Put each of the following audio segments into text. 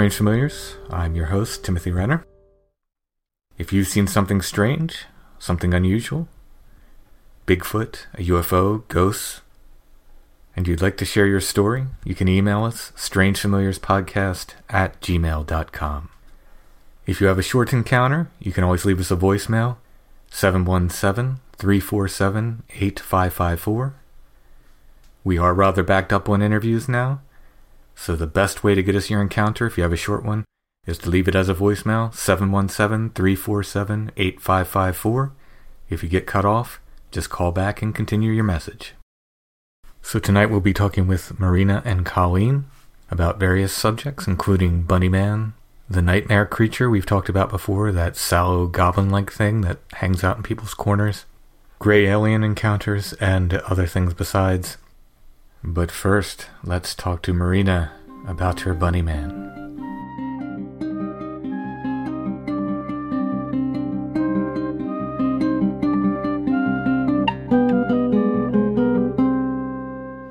Strange Familiars. I'm your host, Timothy Renner. If you've seen something strange, something unusual, Bigfoot, a UFO, ghosts, and you'd like to share your story, you can email us, strangefamiliarspodcast at gmail.com. If you have a short encounter, you can always leave us a voicemail, 717 347 8554. We are rather backed up on interviews now, so the best way to get us your encounter, if you have a short one, is to leave it as a voicemail, 717-347-8554. If you get cut off, just call back and continue your message. So tonight we'll be talking with Marina and Colleen about various subjects, including Bunny Man, the nightmare creature we've talked about before, that sallow goblin-like thing that hangs out in people's corners, gray alien encounters, and other things besides. But first, let's talk to Marina about her bunny man.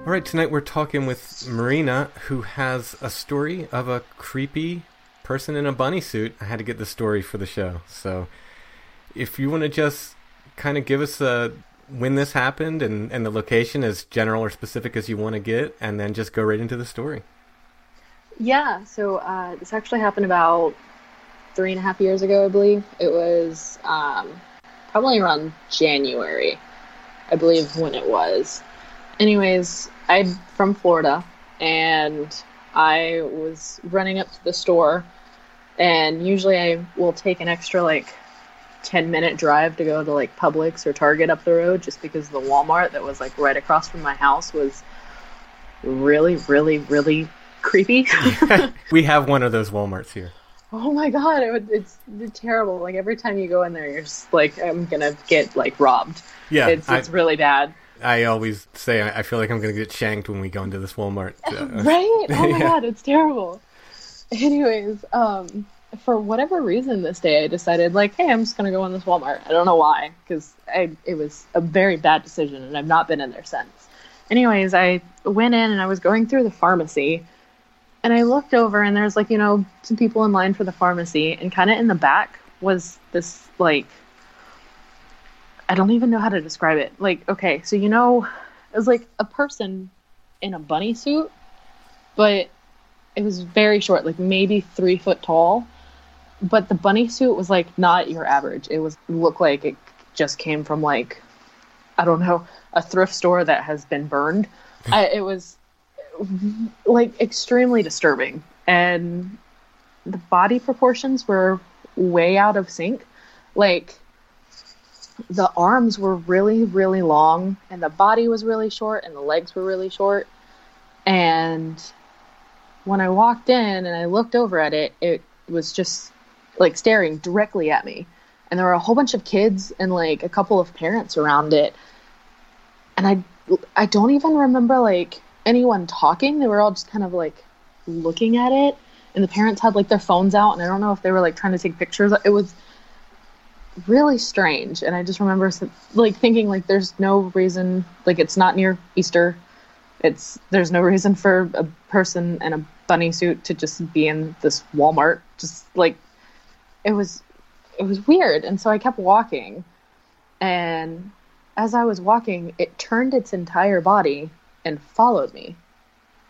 All right, tonight we're talking with Marina, who has a story of a creepy person in a bunny suit. I had to get the story for the show. So, if you want to just kind of give us a when this happened and, and the location as general or specific as you want to get, and then just go right into the story. Yeah, so uh, this actually happened about three and a half years ago, I believe. It was um, probably around January, I believe, when it was. Anyways, I'm from Florida, and I was running up to the store, and usually I will take an extra like 10 minute drive to go to like Publix or Target up the road just because the Walmart that was like right across from my house was really, really, really creepy. we have one of those Walmarts here. oh my god, it, it's, it's terrible. Like every time you go in there, you're just like, I'm gonna get like robbed. Yeah, it's I- really bad. I always say I feel like I'm going to get shanked when we go into this Walmart. Uh, right? Oh my Yeah. god, it's terrible. Anyways, um, for whatever reason this day I decided like, hey, I'm just gonna go in this Walmart. I don't know why, because it was a very bad decision, and I've not been in there since. Anyways, I went in and I was going through the pharmacy, and I looked over and there's like you know some people in line for the pharmacy, and kind of in the back was this like I don't even know how to describe it. Like, okay, so you know, it was like a person in a bunny suit, but it was very short, like maybe three foot tall. But the bunny suit was like not your average. It was looked like it just came from like I don't know a thrift store that has been burned. Hmm. I, it was like extremely disturbing, and the body proportions were way out of sync. Like the arms were really, really long, and the body was really short, and the legs were really short. And when I walked in and I looked over at it, it was just like staring directly at me. And there were a whole bunch of kids and like a couple of parents around it. And I I don't even remember like anyone talking. They were all just kind of like looking at it. And the parents had like their phones out and I don't know if they were like trying to take pictures. It was really strange and I just remember like thinking like there's no reason like it's not near Easter. It's there's no reason for a person in a bunny suit to just be in this Walmart. Just like it was it was weird. And so I kept walking and as I was walking, it turned its entire body and followed me.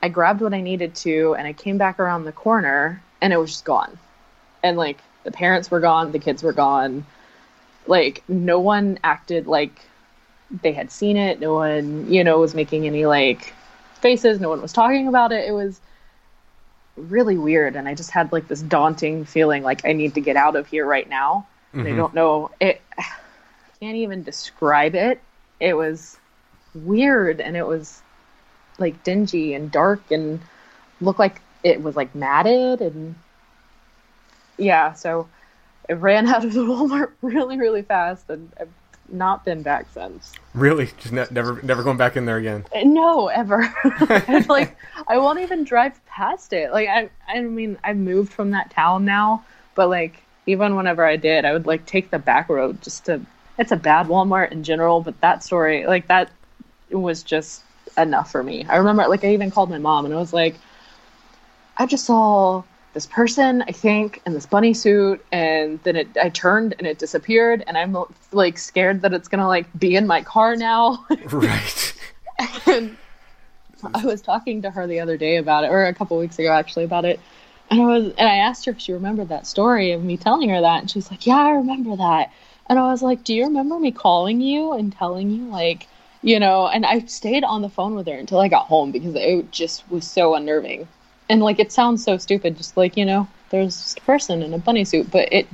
I grabbed what I needed to and I came back around the corner and it was just gone. And like the parents were gone, the kids were gone. Like no one acted like they had seen it. No one, you know, was making any like faces. No one was talking about it. It was really weird and I just had like this daunting feeling like I need to get out of here right now. Mm-hmm. I don't know it can't even describe it. It was weird and it was like dingy and dark and looked like it was like matted and yeah, so I ran out of the Walmart really, really fast and I've not been back since. Really? Just ne- never never going back in there again? Uh, no, ever. like I won't even drive past it. Like I I mean, I moved from that town now, but like even whenever I did, I would like take the back road just to it's a bad Walmart in general, but that story, like that was just enough for me. I remember like I even called my mom and I was like I just saw this person, I think, in this bunny suit, and then it I turned and it disappeared, and I'm like scared that it's gonna like be in my car now. right. and I was talking to her the other day about it, or a couple weeks ago actually about it, and I was and I asked her if she remembered that story of me telling her that, and she's like, "Yeah, I remember that." And I was like, "Do you remember me calling you and telling you like?" You know, and I stayed on the phone with her until I got home because it just was so unnerving and like it sounds so stupid just like you know there's just a person in a bunny suit but it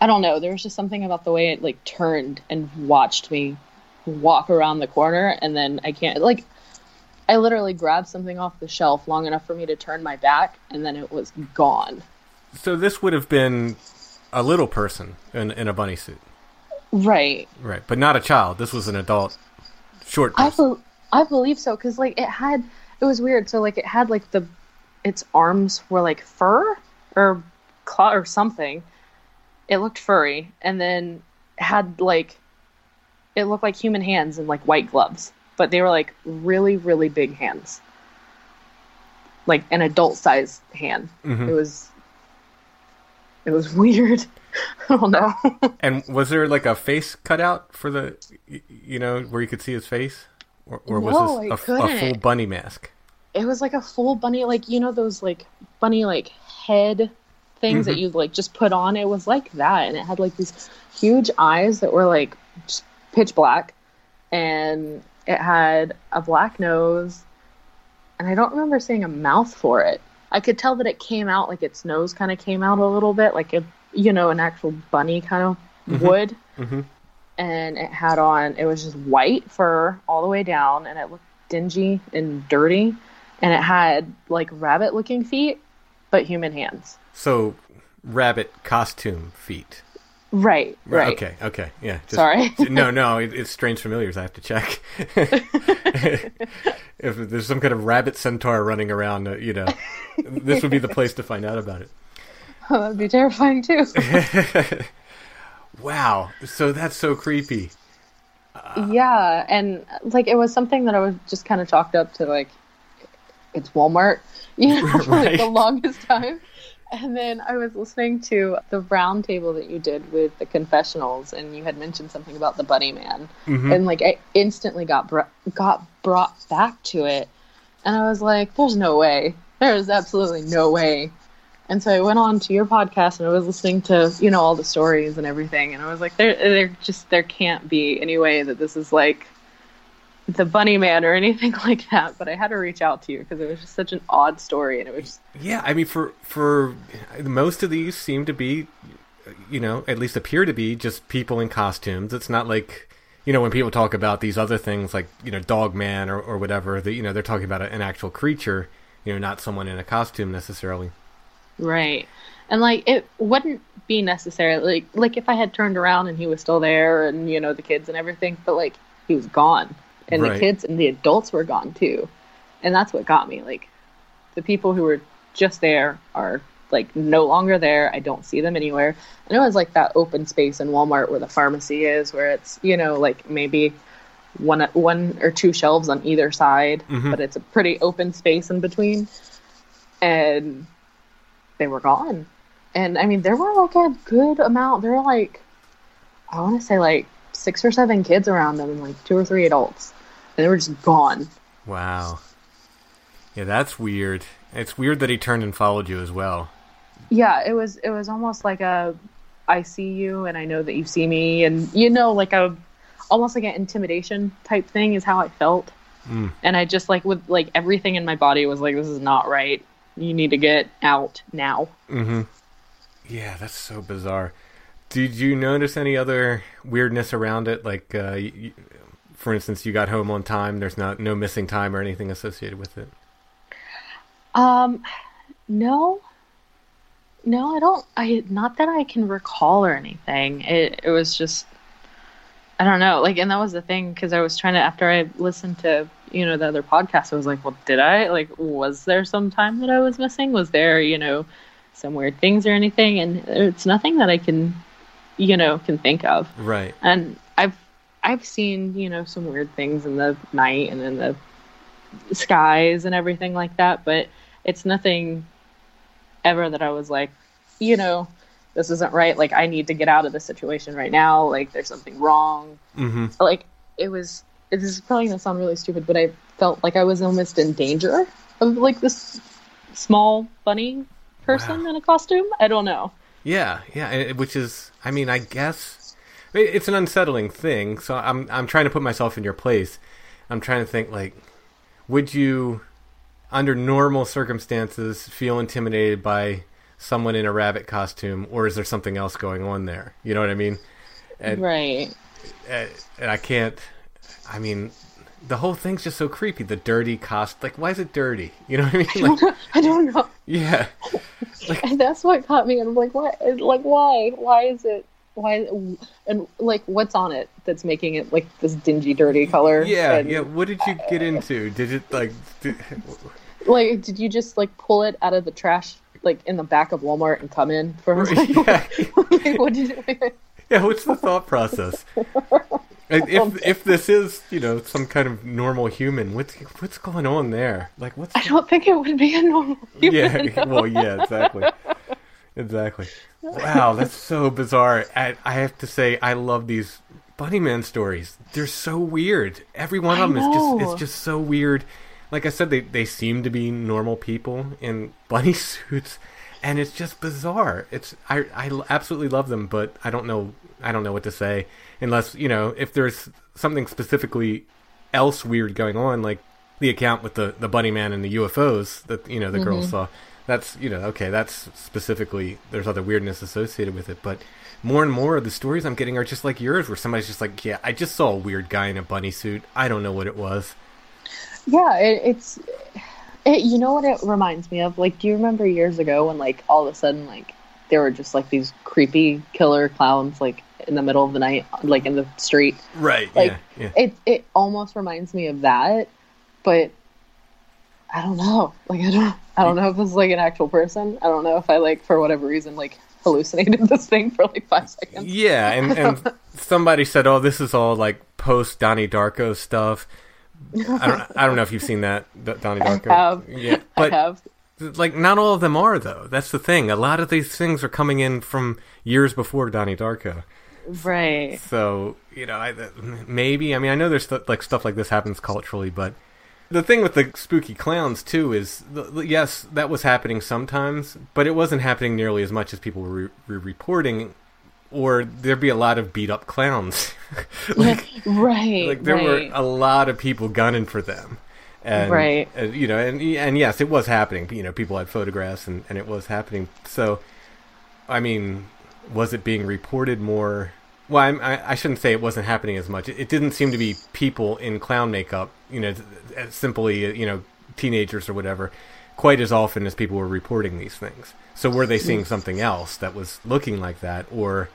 i don't know there was just something about the way it like turned and watched me walk around the corner and then i can't like i literally grabbed something off the shelf long enough for me to turn my back and then it was gone. So this would have been a little person in, in a bunny suit. Right. Right but not a child. This was an adult short person. I, be- I believe so because like it had it was weird so like it had like the its arms were like fur or claw or something. It looked furry, and then had like it looked like human hands and like white gloves, but they were like really really big hands, like an adult size hand. Mm-hmm. It was it was weird. I don't know. and was there like a face cut out for the, you know, where you could see his face, or, or was no, this a, a, full bunny mask? It was like a full bunny like you know those like bunny like head things mm-hmm. that you like just put on it was like that and it had like these huge eyes that were like pitch black and it had a black nose and i don't remember seeing a mouth for it i could tell that it came out like its nose kind of came out a little bit like a you know an actual bunny kind of mm-hmm. would mm-hmm. and it had on it was just white fur all the way down and it looked dingy and dirty and it had like rabbit looking feet, but human hands. So, rabbit costume feet. Right, right. Okay, okay, yeah. Just, Sorry. no, no, it, it's strange familiars. I have to check. if there's some kind of rabbit centaur running around, uh, you know, this would be the place to find out about it. Oh, that'd be terrifying too. wow, so that's so creepy. Uh, yeah, and like it was something that I was just kind of chalked up to like it's Walmart, you know, for like the longest time. And then I was listening to the roundtable that you did with the confessionals, and you had mentioned something about the Bunny Man, mm-hmm. and like I instantly got br- got brought back to it, and I was like, "There's no way. There is absolutely no way." And so I went on to your podcast, and I was listening to you know all the stories and everything, and I was like, "There, there just there can't be any way that this is like the bunny man or anything like that but i had to reach out to you because it was just such an odd story and it was just... yeah i mean for for most of these seem to be you know, at least appear to be just people in costumes. It's not like, you know, when people talk about these other things like, you know, Dog Man or, or whatever, that, you know, they're talking about an actual creature, you know, not someone in a costume necessarily. Right. And like it wouldn't be necessarily like like if I had turned around and he was still there and you know the kids and everything, but like he was gone. And Right. the kids and the adults were gone too. And that's what got me. Like the people who were just there are like no longer there. I don't see them anywhere. and it was like that open space in Walmart where the pharmacy is, where it's you know like maybe one one or two shelves on either side, mm-hmm. but it's a pretty open space in between. And they were gone. And I mean, there were like a good amount. There were like, I want to say like six or seven kids around them and like two or three adults. And they were just gone. Wow. Yeah, that's weird. It's weird that he turned and followed you as well. Yeah, it was it was almost like a I see you and I know that you see me and you know like a almost like an intimidation type thing is how I felt. Hmm. And I just like with like everything in my body was like this is not right. You need to get out now. Mm-hmm. Yeah, that's so bizarre. Did you notice any other weirdness around it? Like, uh, y y for instance, you got home on time. There's not no missing time or anything associated with it. Um, no, no, I don't. I not that I can recall or anything. It it was just, I don't know. Like, and that was the thing because I was trying to after I listened to you know the other podcast, I was like, well, did I like was there some time that I was missing? Was there you know some weird things or anything? And it's nothing that I can you know can think of. Right. And I've I've seen you know some weird things in the night and in the skies and everything like that, but it's nothing ever that I was like, you know, this isn't right. Like I need to get out of this situation right now. Like there's something wrong. Mm-hmm. Like it was. This is probably gonna sound really stupid, but I felt like I was almost in danger of like this small bunny person Wow. in a costume. I don't know. Yeah, yeah. Which is, I mean, I guess it's an unsettling thing. So I'm I'm trying to put myself in your place. I'm trying to think like, would you, under normal circumstances, feel intimidated by someone in a rabbit costume, or is there something else going on there? You know what I mean? And, Right. and and I can't. I mean, the whole thing's just so creepy. The dirty cost, like, why is it dirty? You know what I mean? Like, I don't know. yeah, And that's what caught me. And I'm like, what? Like, why? Why is it? Why? And like, what's on it that's making it like this dingy, dirty color? yeah, And, yeah. What did you get into? Did it like? Did, Like, did you just like pull it out of the trash, like in the back of Walmart, and come in for? yeah, like, what did you? yeah. What's the thought process? If if this is you know some kind of normal human, what's what's going on there? Like what's I don't think it would be a normal. Human. yeah well yeah exactly. Exactly. Wow that's so bizarre. I, I have to say i love these bunnyman stories. They're so weird. Every one of them is just it's just so weird. Like i said they, they seem to be normal people in bunny suits and it's just bizarre. It's I, I absolutely love them but i don't know i don't know what to say unless you know if there's something specifically else weird going on like the account with the the bunny man and the ufos that you know the girls mm-hmm. saw that's you know okay that's specifically there's other weirdness associated with it but more and more of the stories i'm getting are just like yours where somebody's just like yeah i just saw a weird guy in a bunny suit i don't know what it was Yeah, it, it's. It, you know what it reminds me of? Like, do you remember years ago when, like, all of a sudden, like, there were just like these creepy killer clowns, like, in the middle of the night, like in the street? right Like, yeah, yeah. it it almost reminds me of that, but I don't know. Like, I don't, I don't know if this is like an actual person. I don't know if I like for whatever reason like hallucinated this thing for like five seconds. Yeah, and, and somebody said, "Oh, this is all like post Donnie Darko stuff." I don't, I don't know if you've seen that Donnie Darko. have. Yeah, but I have. like not all of them are though. That's the thing. A lot of these things are coming in from years before Donnie Darko. Right. So you know, I, maybe I mean I know there's stu- like stuff like this happens culturally, but the thing with the spooky clowns too is yes, that was happening sometimes, but it wasn't happening nearly as much as people were, re- were reporting. Or there'd be a lot of beat up clowns. like, right. like there were a lot of people gunning for them. And, Right. uh, you know, and and yes, it was happening. You know, people had photographs, and, and it was happening. So, I mean, was it being reported more? Well, I'm, I, I shouldn't say it wasn't happening as much. It, it didn't seem to be people in clown makeup, you know, simply you know teenagers or whatever, quite as often as people were reporting these things. So were they seeing something else that was looking like that, or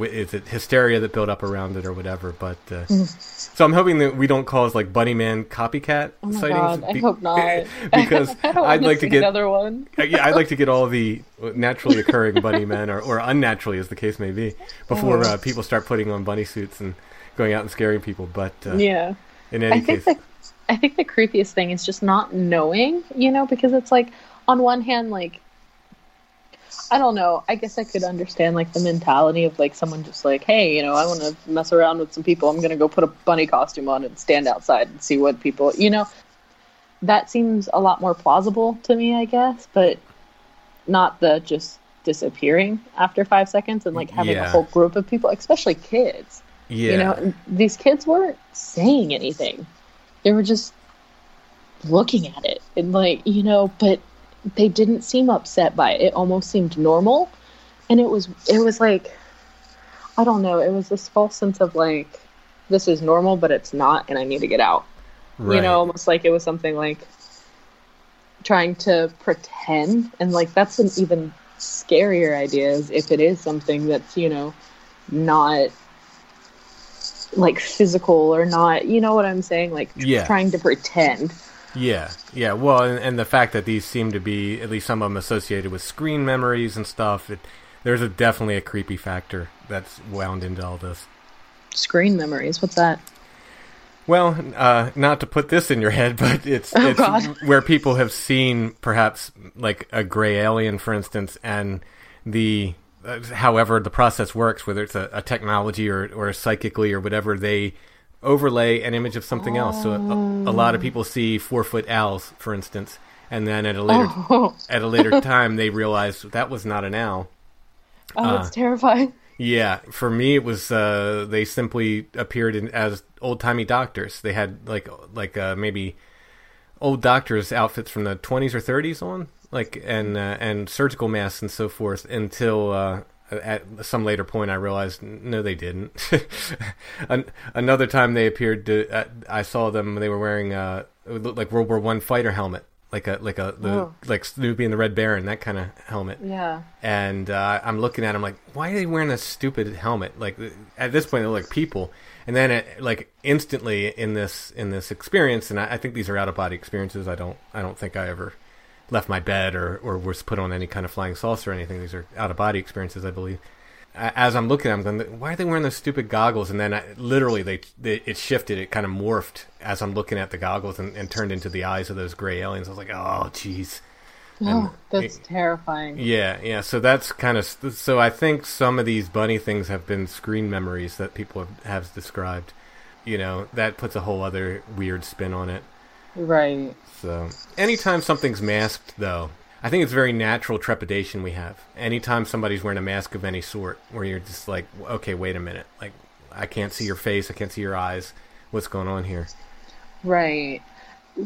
is it hysteria that built up around it or whatever? But uh, so I'm hoping that we don't cause like Bunny Man copycat Oh sightings. god, I be- hope not. because I I'd like to get another one. uh, yeah, I'd like to get all the naturally occurring bunny men, or, or unnaturally, as the case may be, before uh, people start putting on bunny suits and going out and scaring people. But uh, Yeah. in any I think case, the I think the creepiest thing is just not knowing, you know, because it's like on one hand, like I don't know. I guess I could understand like the mentality of like someone just like, hey, you know, I want to mess around with some people. I'm gonna go put a bunny costume on and stand outside and see what people, you know. That seems a lot more plausible to me, I guess, but not the just disappearing after five seconds and like having a whole group of people, especially kids. yeah, You know, these kids weren't saying anything. They were just looking at it and like, you know, but they didn't seem upset by it. It almost seemed normal. And it was it was like I don't know, it was this false sense of like this is normal but it's not and I need to get out. right. You know, almost like it was something like trying to pretend and like that's an even scarier idea is if it is something that's, you know, not like physical or not you know what i'm saying like Yeah. trying to pretend Yeah, yeah. Well, and, and the fact that these seem to be at least some of them associated with screen memories and stuff. It, there's a definitely a creepy factor that's wound into all this. screen memories what's that Well, uh, not to put this in your head, but it's Oh, it's where people have seen perhaps like a gray alien, for instance, and the uh, however the process works, whether it's a, a technology or or psychically or whatever, they overlay an image of something else. So a, a lot of people see four foot owls, for instance, and then at a later oh, at a later time they realize that was not an owl. oh Uh, it's terrifying Yeah, for me it was uh, they simply appeared in, as old timey doctors. They had like like uh, maybe old doctors outfits from the twenties or thirties on, like and uh, and surgical masks and so forth. Until uh, at some later point, I realized no, they didn't. An- another time they appeared, to, uh, I saw them. They were wearing uh, it looked like World War One fighter helmet, like a like a the Oh. like Snoopy and the Red Baron, that kind of helmet yeah and uh, I'm looking at him like, why are they wearing this stupid helmet? Like at this point, they're like people. And then, it, like instantly in this in this experience, and I, I think these are out of body experiences. I don't I don't think I ever left my bed or or was put on any kind of flying saucer or anything. These are out of body experiences, I believe. As I'm looking, at them, I'm going, why are they wearing those stupid goggles? And then I, literally, they, they it shifted. It kind of morphed as I'm looking at the goggles and, and turned into the eyes of those gray aliens. I was like, oh, jeez. oh that's it- terrifying Yeah, yeah. So that's kind of so. I think some of these bunny things have been screen memories that people have, have described. You know, that puts a whole other weird spin on it. Right So anytime something's masked, though, I think it's very natural trepidation we have. Anytime somebody's wearing a mask of any sort, where you're just like, okay, wait a minute, like I can't see your face, I can't see your eyes. What's going on here? right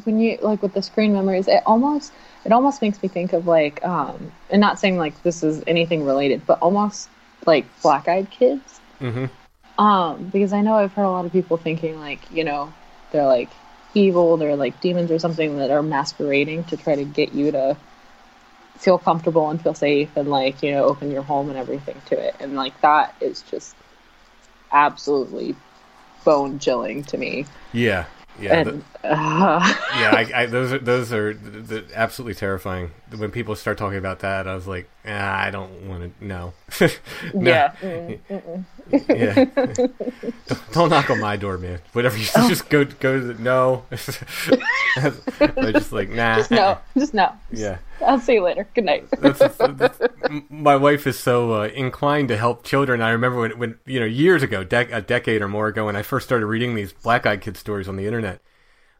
when you like with the screen memories it almost it almost makes me think of like um and not saying like this is anything related but almost like black eyed kids Mm-hmm. Um, because I know I've heard a lot of people thinking like, you know, they're like evil, they're like demons or something that are masquerading to try to get you to feel comfortable and feel safe and like, you know, open your home and everything to it. And like that is just absolutely bone chilling to me. Yeah, yeah. the- uh, yeah, I, I, those are those are th- th- absolutely terrifying. When people start talking about that, I was like, ah, I don't want to. No. No. yeah. Mm. Yeah. don't, knock on my door, man. Whatever you Oh. just go go to the no. I just like nah. Just no. Just no. Yeah. I'll see you later. Good night. That's, that's, my wife is so uh, inclined to help children. I remember when, when you know, years ago, dec- a decade or more ago, when I first started reading these black eyed kid stories on the internet.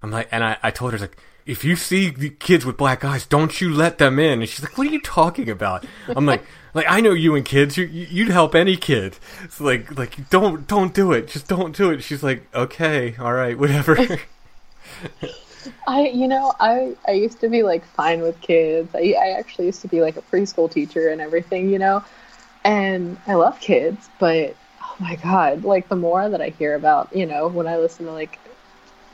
I'm like, and I, I told her, like, if you see the kids with black eyes, don't you let them in. And she's like, what are you talking about? I'm like, like I know you and kids, you, you- you'd help any kid. It's like, like don't, don't do it. Just don't do it. She's like, okay, all right, whatever. I, you know, I I used to be like fine with kids. I I actually used to be like a preschool teacher and everything, you know. and I love kids, but oh my god, like the more that I hear about, you know, when I listen to like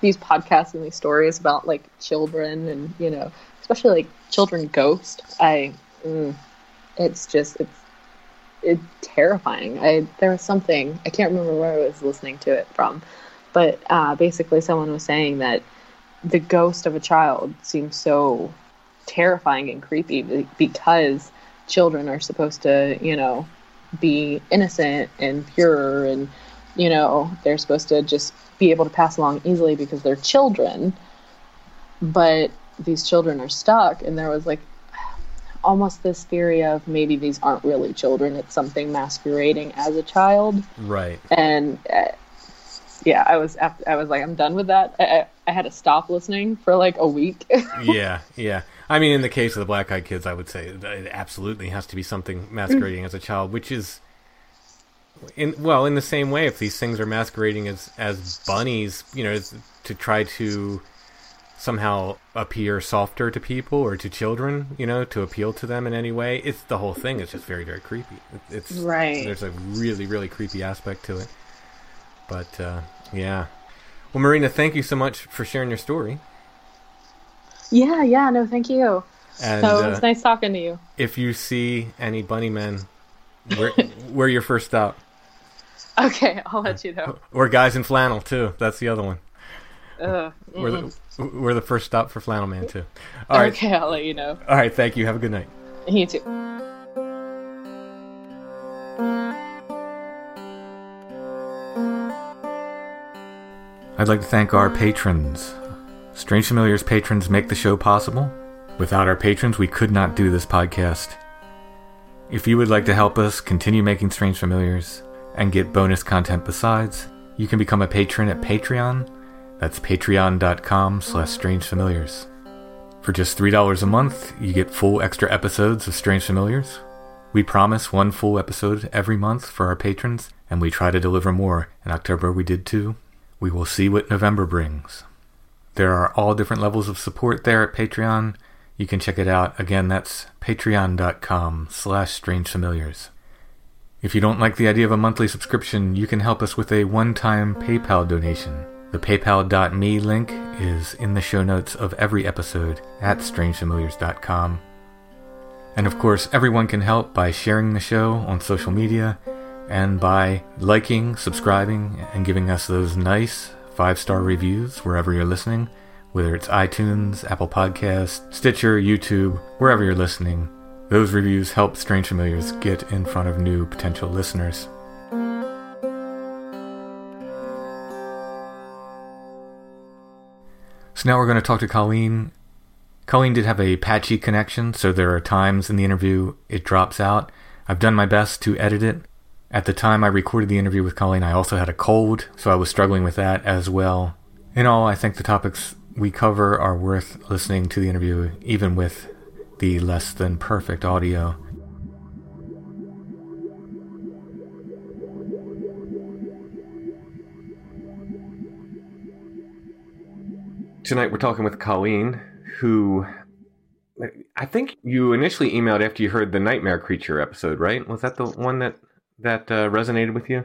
these podcasts and these stories about like children and you know, especially like children ghost, I, mm, it's just it's it's terrifying. I there was something I can't remember where I was listening to it from, but uh, basically someone was saying that the ghost of a child seems so terrifying and creepy because children are supposed to, you know, be innocent and pure and you know, they're supposed to just be able to pass along easily because they're children. But these children are stuck and there was like almost this theory of maybe these aren't really children it's something masquerading as a child Right. and uh, yeah i was i was like i'm done with that I, I, I had to stop listening for like a week yeah, yeah. I mean, in the case of the Black Eyed Kids, I would say it absolutely has to be something masquerading as a child, which is, in well, in the same way, if these things are masquerading as as bunnies, you know, to try to somehow appear softer to people or to children, you know, to appeal to them in any way, it's the whole thing is just very, very creepy. It's Right. There's a really, really creepy aspect to it. But uh, yeah. Well, Marina, thank you so much for sharing your story. yeah yeah no thank you And so uh, it's nice talking to you if you see any bunny men, we're, we're your first stop. okay i'll let you know Or guys in flannel too. That's the other one. Ugh, We're the, mm. we're the first stop for flannel man too. All right, okay i'll let you know all right. Thank you. Have a good night. you too I'd like to thank our patrons. Strange Familiars patrons make the show possible. Without our patrons, we could not do this podcast. If you would like to help us continue making Strange Familiars and get bonus content besides, you can become a patron at Patreon. That's patreon.com slash strangefamiliars. For just $3 a month, you get full extra episodes of Strange Familiars. We promise one full episode every month for our patrons, and we try to deliver more. In October, we did too. We will see what November brings. There are all different levels of support there at Patreon. You can check it out. Again, that's patreon.com slash strangefamiliars. If you don't like the idea of a monthly subscription, you can help us with a one-time PayPal donation. The paypal.me link is in the show notes of every episode at strangefamiliars.com. And of course, everyone can help by sharing the show on social media and by liking, subscribing, and giving us those nice five star reviews wherever you're listening, whether it's iTunes, Apple Podcasts, Stitcher, YouTube, wherever you're listening. Those reviews help Strange Familiars get in front of new potential listeners. So now we're going to talk to Colleen. Colleen did have a patchy connection, so there are times in the interview it drops out. I've done my best to edit it. At the time I recorded the interview with Colleen, I also had a cold, so I was struggling with that as well. In all, I think the topics we cover are worth listening to the interview, even with the less than perfect audio. Tonight we're talking with Colleen, who I think you initially emailed after you heard the Nightmare Creature episode, right? Was that the one that that uh, resonated with you?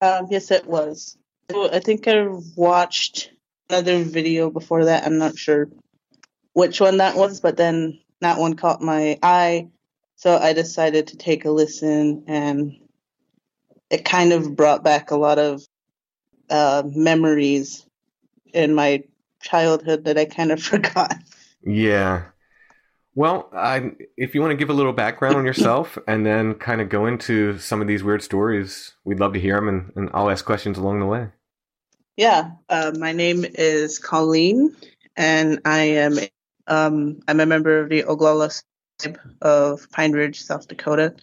Um, yes, it was. I think I watched another video before that. I'm not sure which one that was, but then that one caught my eye. So I decided to take a listen, and it kind of brought back a lot of uh, memories in my childhood that I kind of forgot. Yeah. Well, I, if you want to give a little background on yourself and then kind of go into some of these weird stories, we'd love to hear them, and, and I'll ask questions along the way. Yeah, uh, my name is Colleen, and I am um, I'm a member of the Oglala tribe of Pine Ridge, South Dakota,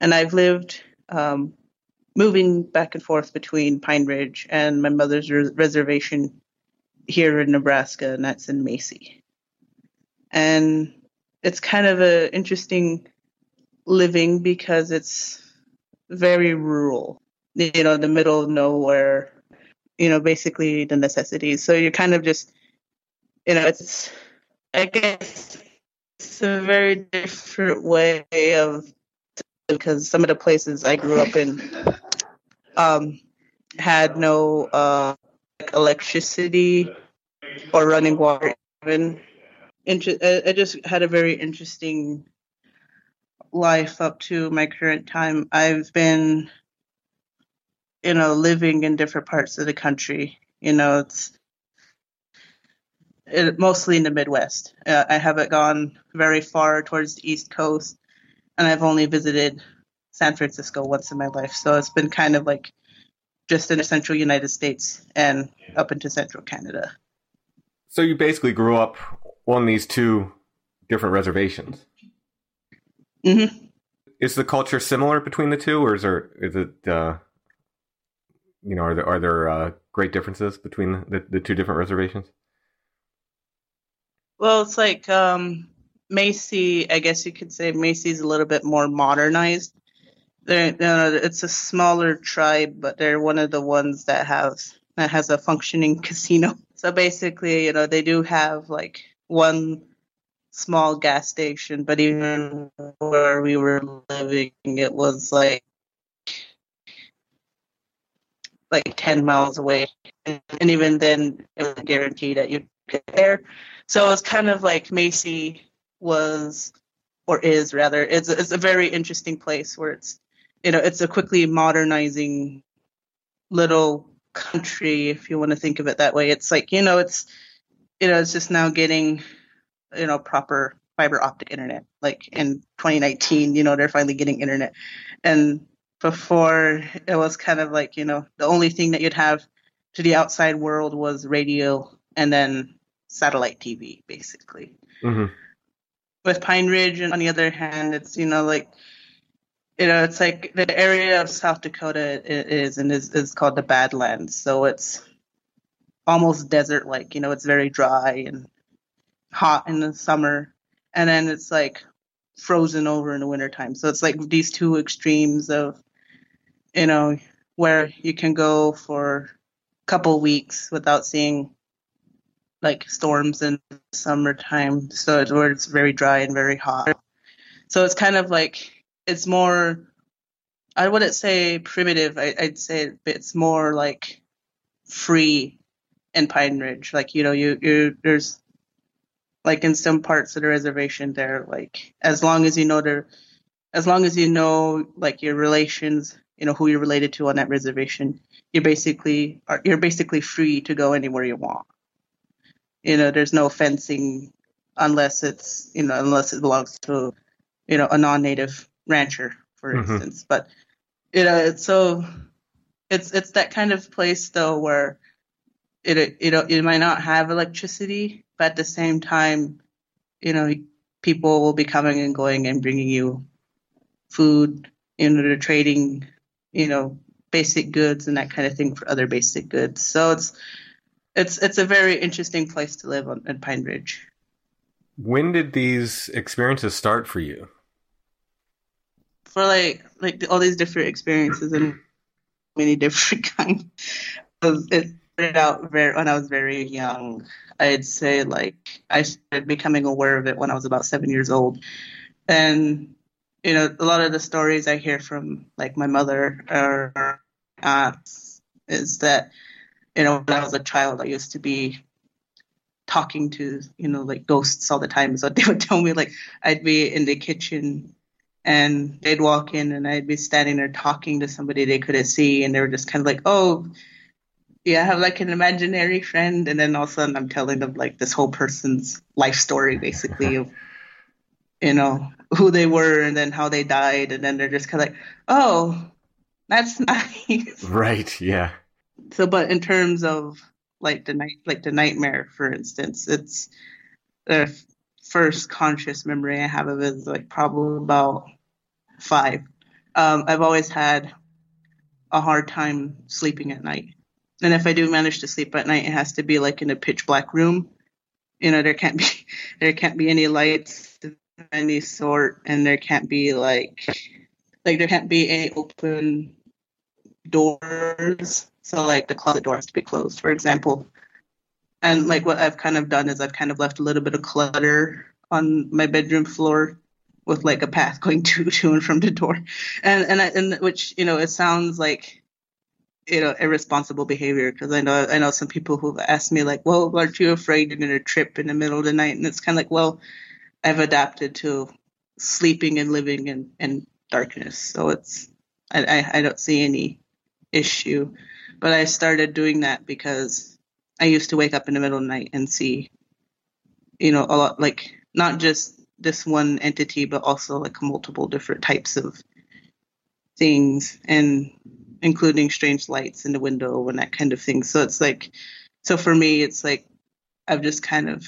and I've lived um, moving back and forth between Pine Ridge and my mother's res- reservation here in Nebraska, and that's in Macy. And it's kind of a interesting living because it's very rural, you know, the middle of nowhere you know, basically the necessities. So you're kind of just, you know, it's, I guess, it's a very different way of because some of the places I grew up in um, had no uh, electricity or running water. Even Inter- I just had a very interesting life up to my current time. I've been, you know, living in different parts of the country. You know, it's it, mostly in the Midwest. Uh, I haven't gone very far towards the East Coast, and I've only visited San Francisco once in my life. So it's been kind of like just in the central United States and up into central Canada. So you basically grew up on these two different reservations. Mm-hmm. Is the culture similar between the two, or is there is it uh, you know are there are there uh, great differences between the, the two different reservations? Well, it's like um, Macy. I guess you could say Macy's a little bit more modernized. They're, uh, it's a smaller tribe, but they're one of the ones that have that has a functioning casino. So basically, you know, they do have like one small gas station, but even where we were living, it was like like ten miles away, and even then, it was guaranteed that get there. So it's kind of like Macy was, or is rather, it's it's a very interesting place where it's, you know, it's a quickly modernizing little country, if you want to think of it that way. It's like you know, it's you know, it's just now getting you know proper fiber optic internet like in 2019 you know they're finally getting internet and before it was kind of like you know the only thing that you'd have to the outside world was radio and then satellite tv basically. Mm-hmm. with pine ridge and on the other hand it's you know like you know it's like the area of south dakota is and is, is called the badlands. So it's almost desert like you know it's very dry and hot in the summer. And then it's like frozen over in the wintertime. So it's like these two extremes of you know where you can go for a couple weeks without seeing like storms in summertime so it's where it's very dry and very hot. So it's kind of like it's more i wouldn't say primitive I, i'd say it's more like free in pine ridge. Like you know you you there's like in some parts of the reservation there like as long as you know there as long as you know like your relations you know who you're related to on that reservation you're basically are you're basically free to go anywhere you want you know there's no fencing unless it's you know unless it belongs to you know a non-native rancher for Mhm. instance but you know it's so it's it's that kind of place though where it you know you might not have electricity but at the same time you know people will be coming and going and bringing you food you know they're trading you know basic goods and that kind of thing for other basic goods so it's it's it's a very interesting place to live on, in pine ridge When did these experiences start for you? for like like all these different experiences and many different kinds. It started out very when I was very young. I'd say like I started becoming aware of it when I was about seven years old, and you know a lot of the stories I hear from like my mother or aunts is that you know when I was a child I used to be talking to you know like ghosts all the time. So they would tell me like I'd be in the kitchen and they'd walk in and I'd be standing there talking to somebody they couldn't see and they were just kind of like, oh, yeah, I have like an imaginary friend. And then all of a sudden I'm telling them like this whole person's life story basically of, you know, who they were and then how they died. And then they're just kind of like, oh, that's nice. Right. Yeah. So, but in terms of like the night, like the nightmare, for instance, it's the first conscious memory I have of it is like probably about five. Um, I've always had a hard time sleeping at night, and if I do manage to sleep at night, it has to be like in a pitch black room. You know, there can't be there can't be any lights of any sort, and there can't be like like there can't be any open doors. So like the closet door has to be closed, for example. And like what I've kind of done is I've kind of left a little bit of clutter on my bedroom floor with like a path going to to and from the door, and and I, and which you know it sounds like you know irresponsible behavior because I know I know some people who've asked me like, well, aren't you afraid you're gonna trip in the middle of the night? And it's kind of like, well, I've adapted to sleeping and living in in darkness, so it's I I, I don't see any issue, but I started doing that because I used to wake up in the middle of the night and see, you know, a lot like not just this one entity, but also like multiple different types of things and including strange lights in the window and that kind of thing. So it's like, so for me, it's like I've just kind of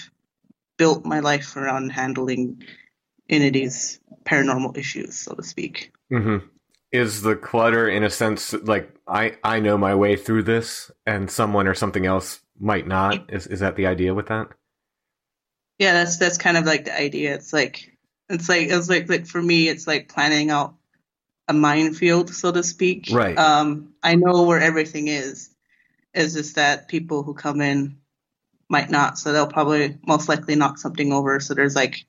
built my life around handling entities, paranormal issues, so to speak. Mm-hmm. Is the clutter, in a sense, like I I know my way through this, and someone or something else might not? Is is that the idea with that? Yeah, that's that's kind of like the idea. It's like it's like it's like like for me, it's like planning out a minefield, so to speak. Right. Um, I know where everything is. It's just that people who come in might not, so they'll probably most likely knock something over. So there's like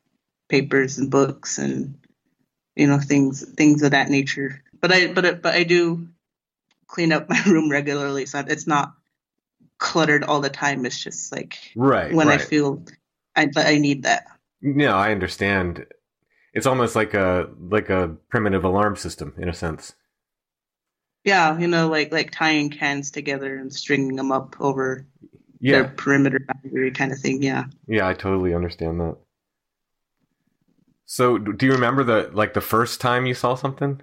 papers and books and you know things things of that nature. But I but but I do clean up my room regularly, so it's not cluttered all the time. It's just like right when right. I feel I I need that. No, I understand. It's almost like a like a primitive alarm system in a sense. Yeah, you know, like like tying cans together and stringing them up over Yeah, their perimeter boundary kind of thing. Yeah. yeah, I totally understand that. So, do you remember the like the first time you saw something?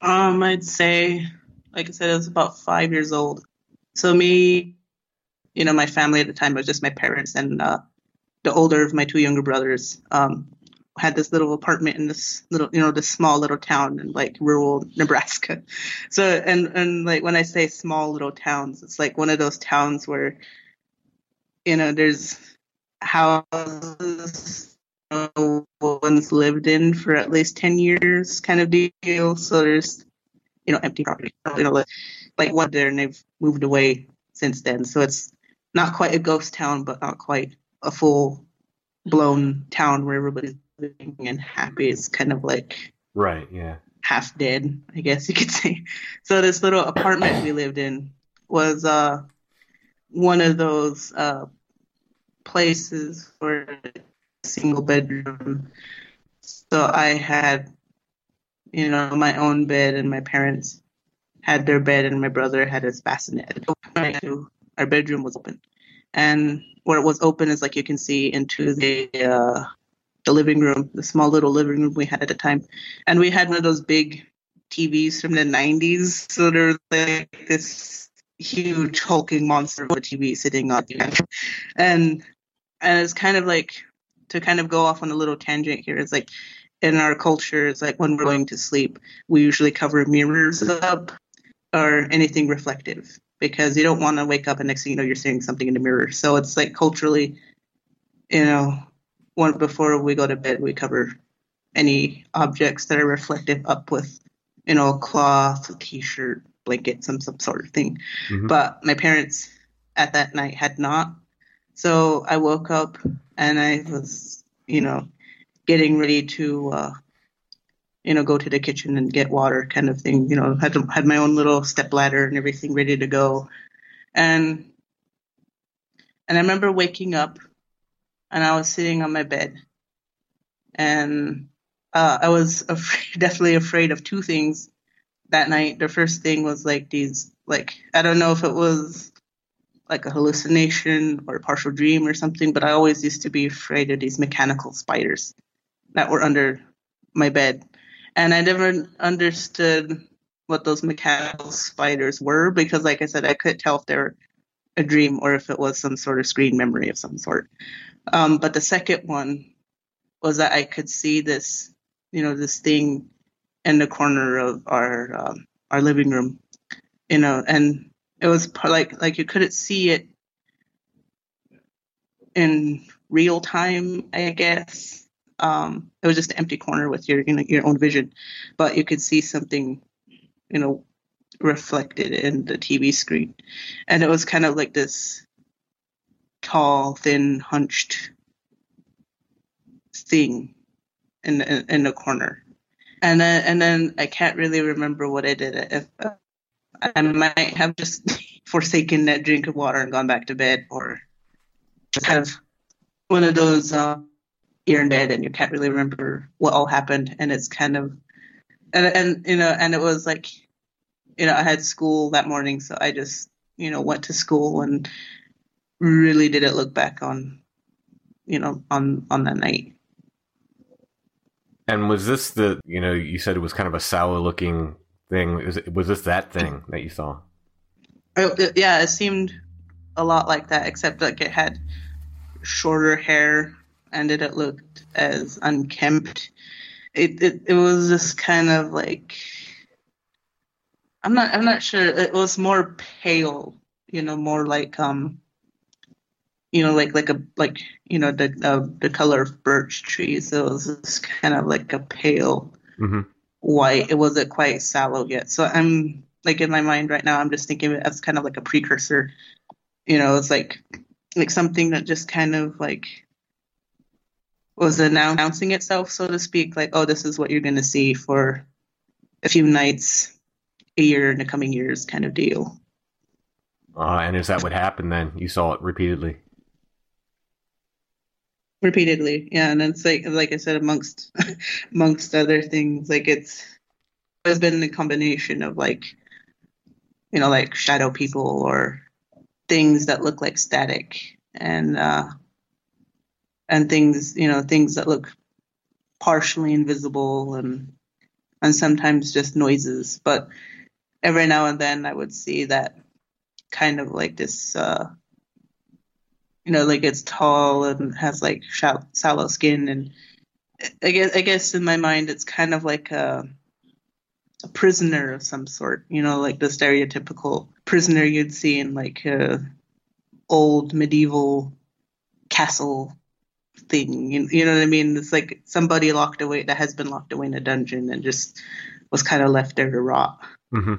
Um, I'd say, like I said, I was about five years old. So me, you know, my family at the time was just my parents and uh, the older of my two younger brothers. Um, had this little apartment in this little, you know, this small little town in like rural Nebraska. So, and and like when I say small little towns, it's like one of those towns where, you know, there's houses no one's lived in for at least 10 years kind of deal. So there's, you know, empty property, you know, like, one there and they've moved away since then. So it's not quite a ghost town, but not quite a full blown town where everybody's living and happy. It's kind of like Right. Yeah. half dead, I guess you could say. So this little apartment we lived in was uh one of those uh places a single bedroom. So I had you know my own bed and my parents had their bed and my brother had his bassinet. Our bedroom was open. And where it was open is like you can see into the uh the living room, the small little living room we had at the time. And we had one of those big TVs from the 90s. So there's like this huge hulking monster of a TV sitting on the end. and and it's kind of like to kind of go off on a little tangent here. It's like in our culture, it's like when we're going to sleep, we usually cover mirrors up or anything reflective because you don't want to wake up and next thing you know you're seeing something in the mirror. So it's like culturally, you know, one before we go to bed, we cover any objects that are reflective up with, you know, cloth, t-shirt, blanket, some some sort of thing. Mhm. But my parents at that night had not. So I woke up and I was, you know, getting ready to, uh, you know, go to the kitchen and get water, kind of thing. You know, had to, had my own little step ladder and everything ready to go, and and I remember waking up and I was sitting on my bed, and uh, I was afraid, definitely afraid of two things that night. The first thing was like these, like I don't know if it was like a hallucination or a partial dream or something, but I always used to be afraid of these mechanical spiders that were under my bed, and I never understood what those mechanical spiders were because, like I said, I couldn't tell if they were a dream or if it was some sort of screen memory of some sort. Um, but the second one was that I could see this, you know, this thing in the corner of our um, our living room, you know, and it was like like you couldn't see it in real time, I guess. Um, it was just an empty corner with your you know, your own vision, but you could see something, you know, reflected in the TV screen, and it was kind of like this tall, thin, hunched thing in in, in the corner, and then and then I can't really remember what I did. If I might have just forsaken that drink of water and gone back to bed, or just kind of one of those uh, you're in bed and you can't really remember what all happened, and it's kind of and and you know and it was like you know I had school that morning, so I just you know went to school and really didn't look back on you know on on that night. And was this the you know you said it was kind of a sour looking thing? Was, it, was this that thing that you saw? Oh, it- yeah, it seemed a lot like that, except like it had shorter hair and it, it looked as unkempt. It, it it was just kind of like I'm not I'm not sure. It was more pale, you know, more like um, you know, like like a like you know the uh, the color of birch trees. It was just kind of like a pale hmm white. It wasn't quite sallow yet. So I'm like in my mind right now, I'm just thinking of it as kind of like a precursor. You know, it's like like something that just kind of like was announcing itself, so to speak. Like, oh, this is what you're going to see for a few nights, a year in the coming years, kind of deal. Uh, and is that what happened then? You saw it repeatedly. Repeatedly. Yeah and it's like like i said amongst amongst other things like it's has been a combination of like you know like shadow people or things that look like static and uh and things you know things that look partially invisible and and sometimes just noises. But every now and then i would see that kind of like this uh you know, like it's tall and has like sallow skin, and I guess I guess in my mind it's kind of like a, a prisoner of some sort. You know, like the stereotypical prisoner you'd see in like a old medieval castle thing. You, you know what I mean? It's like somebody locked away that has been locked away in a dungeon and just was kind of left there to rot. hmm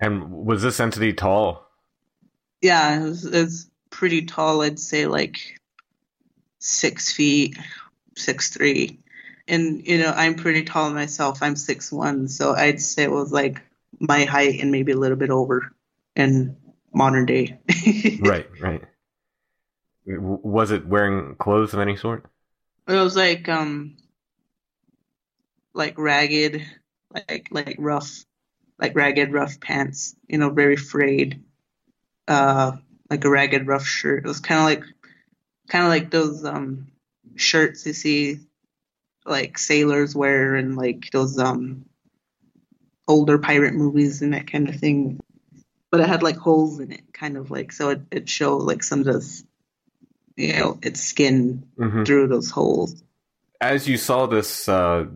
And was this entity tall? Yeah, it was, it was pretty tall. I'd say like six feet, six three, and you know I'm pretty tall myself. I'm six one, so I'd say it was like my height and maybe a little bit over in modern day. right, right. Was it wearing clothes of any sort? It was like um, like ragged, like like rough, like ragged rough pants. You know, very frayed. Uh, like a ragged rough shirt. It was kind of like, kind of like those um shirts you see, like sailors wear and like those um older pirate movies and that kind of thing. But it had like holes in it, kind of like so it it showed like some of this, you know, its skin hmm through those holes. As you saw this, uh,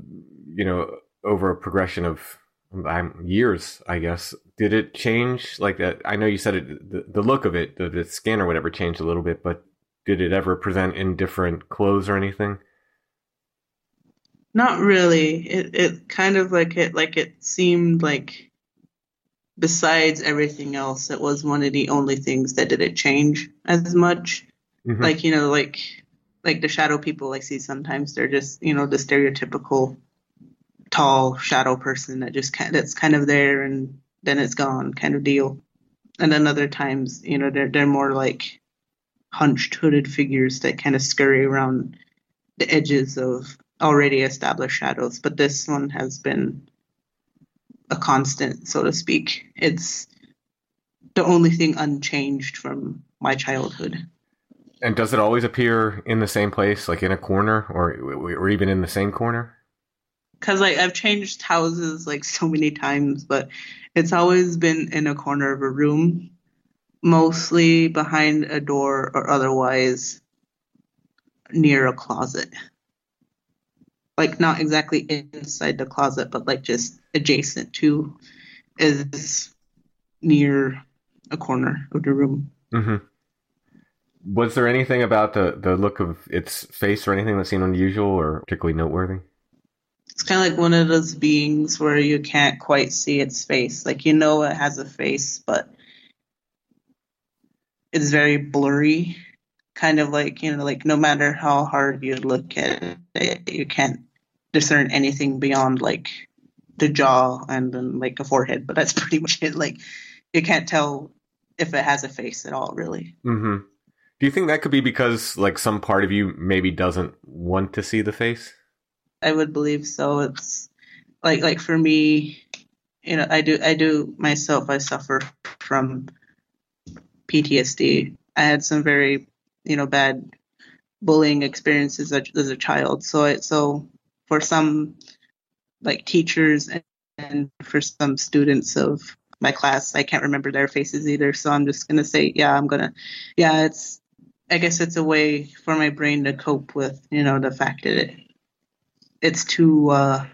you know, over a progression of um, years, I guess, did it change? Like that? I know you said it, the, the look of it, the, the skin or whatever, changed a little bit, but did it ever present in different clothes or anything? Not really. It it kind of like it like it seemed like besides everything else, it was one of the only things that didn't change as much. Mhm. Like, you know, like like the shadow people I see sometimes they're just, you know, the stereotypical tall shadow person that just kind that's kind of there and then it's gone kind of deal. And then other times, you know, they're they're more like hunched hooded figures that kind of scurry around the edges of already established shadows, but this one has been a constant, so to speak. It's the only thing unchanged from my childhood. And does it always appear in the same place, like in a corner, or or even in the same corner? Cause like I've changed houses like so many times, but it's always been in a corner of a room, mostly behind a door or otherwise near a closet. Like not exactly inside the closet, but like just adjacent to is near a corner of the room. hmm Was there anything about the, the look of its face or anything that seemed unusual or particularly noteworthy? It's kind of like one of those beings where you can't quite see its face. Like you know it has a face, but it's very blurry, kind of like you know like no matter how hard you look at it, you can't discern anything beyond like the jaw and then like a forehead. But that's pretty much it. Like you can't tell if it has a face at all, really. Mm-hmm. Do you think that could be because like some part of you maybe doesn't want to see the face? I would believe so. It's like like for me, you know, I do I do myself. I suffer from PTSD. I had some very you know bad bullying experiences as, as a child. So it so for some like teachers and, for some students of my class, I can't remember their faces either. So I'm just gonna say, yeah, I'm gonna, yeah, it's. I guess it's a way for my brain to cope with you know the fact that it it's too uh,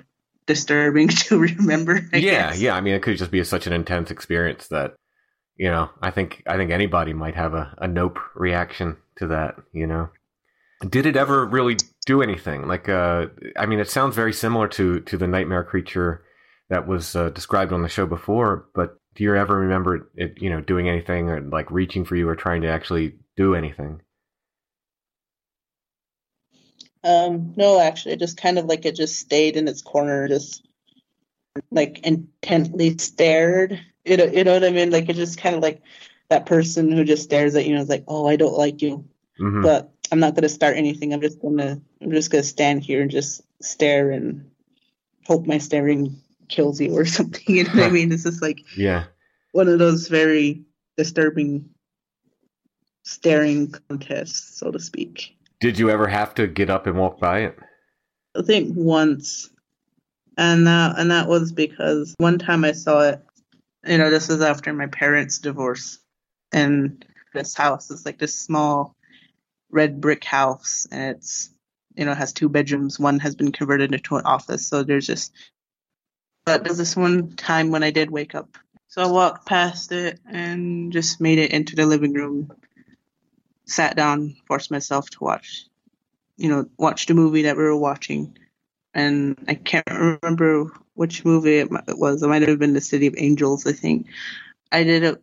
disturbing to remember. I yeah, guess. yeah. I mean, it could just be such an intense experience that you know. I think I think anybody might have a, a nope reaction to that. You know, did it ever really do anything? Like, uh, I mean, it sounds very similar to to the nightmare creature that was uh, described on the show before. But do you ever remember it? You know, doing anything or like reaching for you or trying to actually do anything? Um, no, actually, it just kind of like it just stayed in its corner, just like intently stared. You know, you know what I mean? Like it just kind of like that person who just stares at you and is like, "Oh, I don't like you," hmm but I'm not gonna start anything. I'm just gonna, I'm just gonna stand here and just stare and hope my staring kills you or something. You know what I mean? It's just like Yeah. one of those very disturbing staring contests, so to speak. Did you ever have to get up and walk by it? I think once, and that and that was because one time I saw it. You know, this was after my parents' divorce, and this house is like this small red brick house, and it's you know has two bedrooms. One has been converted into an office, so there's just. But there's this one time when I did wake up, so I walked past it and just made it into the living room. Sat down, forced myself to watch you know, watch the movie that we were watching, and I can't remember which movie it was. It might have been The City of Angels, I think. I didn't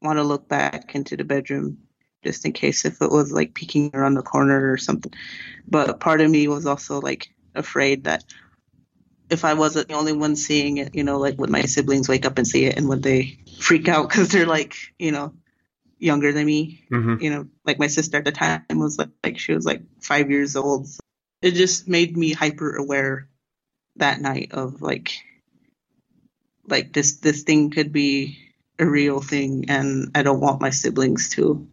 want to look back into the bedroom just in case if it was like peeking around the corner or something. But part of me was also like afraid that if I wasn't the only one seeing it, you know, like would my siblings wake up and see it and would they freak out because they're like, you know, younger than me hmm you know, like my sister at the time was like, like she was like five years old. So It just made me hyper aware that night of like, like this this thing could be a real thing, and I don't want my siblings to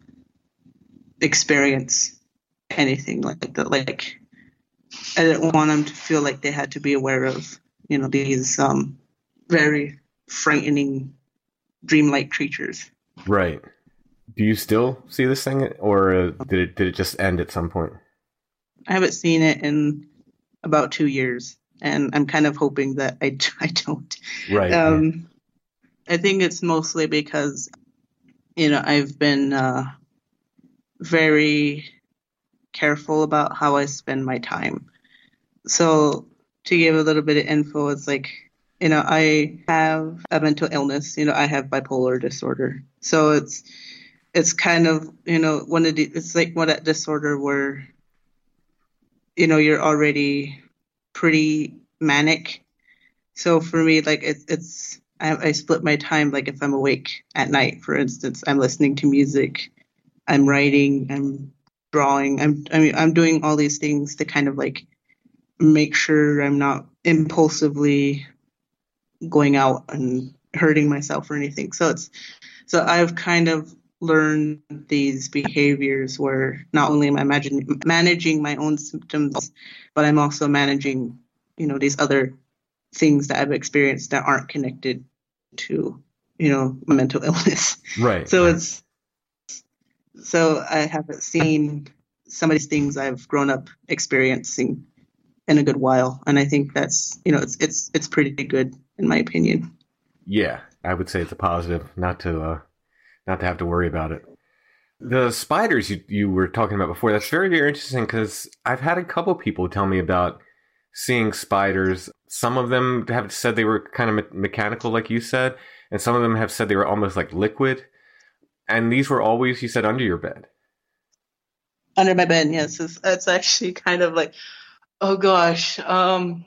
experience anything like that. Like, I didn't want them to feel like they had to be aware of, you know, these um very frightening dreamlike creatures. Right. Do you still see this thing, or did it did it just end at some point? I haven't seen it in about two years, and I'm kind of hoping that I, I don't. Right. Um, I think it's mostly because, you know, I've been uh, very careful about how I spend my time. So, to give a little bit of info, it's like, you know, I have a mental illness. You know, I have bipolar disorder. So it's it's kind of you know one of the it's like one that disorder where you know you're already pretty manic. So for me, like it's it's I, I split my time. Like if I'm awake at night, for instance, I'm listening to music, I'm writing, I'm drawing, I'm I mean I'm doing all these things to kind of like make sure I'm not impulsively going out and hurting myself or anything. So it's so I've kind of learned these behaviors where not only am I imagine, managing my own symptoms, but I'm also managing, you know, these other things that I've experienced that aren't connected to, you know, my mental illness. right. So right. it's so I haven't seen some of these things I've grown up experiencing in a good while, and I think that's you know it's it's it's pretty good in my opinion. yeah, I would say it's a positive not to uh, not to have to worry about it. The spiders you you were talking about before that's very very interesting because I've had a couple people tell me about seeing spiders. Some of them have said they were kind of me- mechanical, like you said, and some of them have said they were almost like liquid. And these were always, you said, under your bed. Under my bed, yes. It's, it's actually kind of like, oh gosh. Um,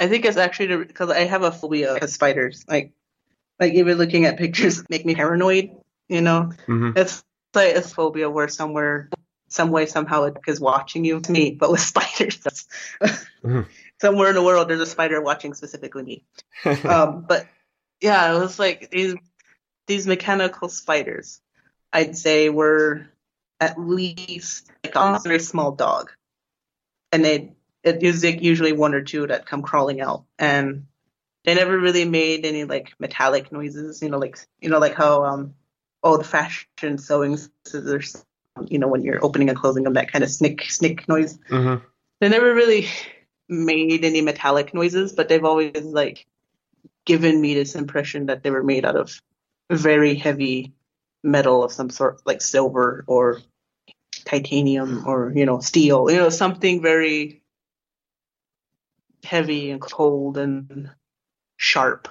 I think it's actually because I have a phobia of spiders. Like, like even looking at pictures make me paranoid. You know, Mhm. it's like a phobia where somewhere, some way, somehow it is watching you. To me, but with spiders, Mhm. somewhere in the world there's a spider watching specifically me. um, but yeah, it was like these these mechanical spiders. I'd say were at least like a very small dog, and they it was like usually one or two that come crawling out, and they never really made any like metallic noises. You know, like you know, like how um old fashioned sewing scissors. You know, when you're opening and closing them, that kind of snick snick noise Mhm. they never really made any metallic noises, but they've always like given me this impression that they were made out of very heavy metal of some sort, like silver or titanium or you know steel, you know something very heavy and cold and sharp.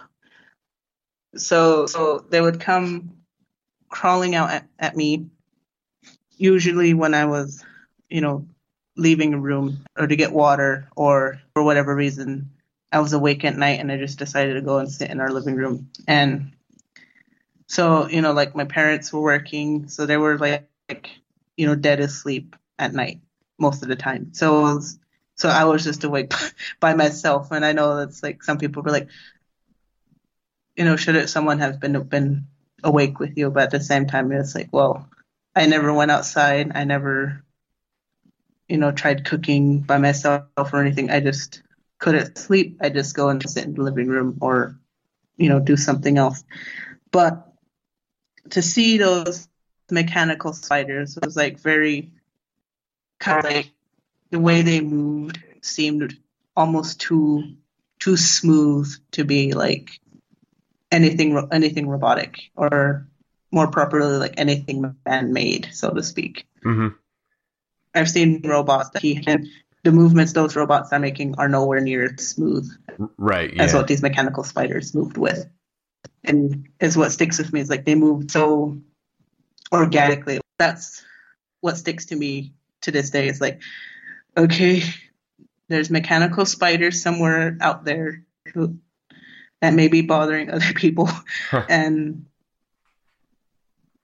So so they would come crawling out at, at me, usually when I was, you know, leaving a room or to get water or for whatever reason I was awake at night and I just decided to go and sit in our living room. And so you know like my parents were working so they were like, like you know dead asleep at night most of the time. So was, so I was just awake by myself. And I know that's like some people were like you know should it, someone have been been awake with you but at the same time it's like well I never went outside I never you know, tried cooking by myself or anything. I just couldn't sleep. I just go and sit in the living room or, you know, do something else. But to see those mechanical spiders was like very kind of like the way they moved seemed almost too too smooth to be like anything anything robotic or more properly like anything man-made so to speak Mhm. I've seen robots that he and the movements those robots are making are nowhere near as smooth Right. as what these mechanical spiders moved with. And is what sticks with me is like they moved so organically. That's what sticks to me to this day. It's like, okay, there's mechanical spiders somewhere out there who that may be bothering other people, and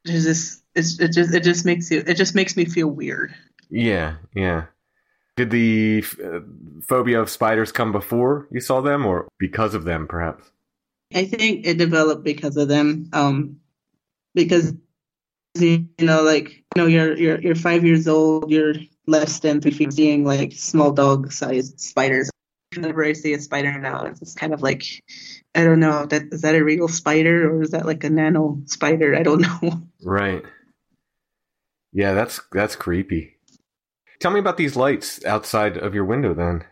there's this. It's, it just it just makes you it just makes me feel weird. Yeah. Yeah. Did the uh, phobia of spiders come before you saw them, or because of them, perhaps? I think it developed because of them. Um, because you know, like you know, you're you're you're five years old. You're less than three feet, seeing like small dog-sized spiders. I see a spider now, it's kind of like, I don't know, that is that a real spider or is that like a nano spider? I don't know. Right. Yeah, that's that's creepy. Tell me about these lights outside of your window then.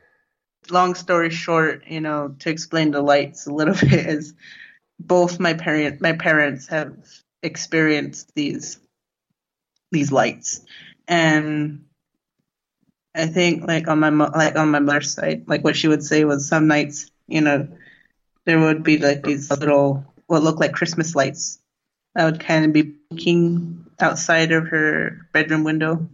long story short, you know, to explain the lights a little bit is both my parent my parents have experienced these these lights, and I think like on my like on my mother's side, like what she would say was some nights, you know, there would be like these little what looked like Christmas lights that would kind of be blinking outside of her bedroom window.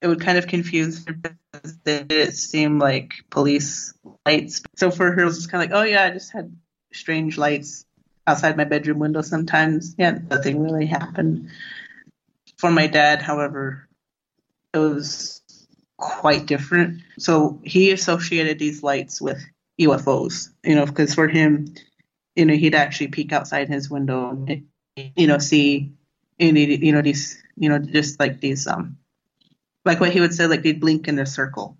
It would kind of confuse her because they didn't seem like police lights. So for her, it was kind of like, oh yeah, I just had strange lights outside my bedroom window sometimes. Yeah, nothing really happened. For my dad, however, it was quite different. So he associated these lights with UFOs, you know, because for him, you know, he'd actually peek outside his window and, you know, see, any, you know, these, you know, just like these, um, like what he would say, like they'd blink in a circle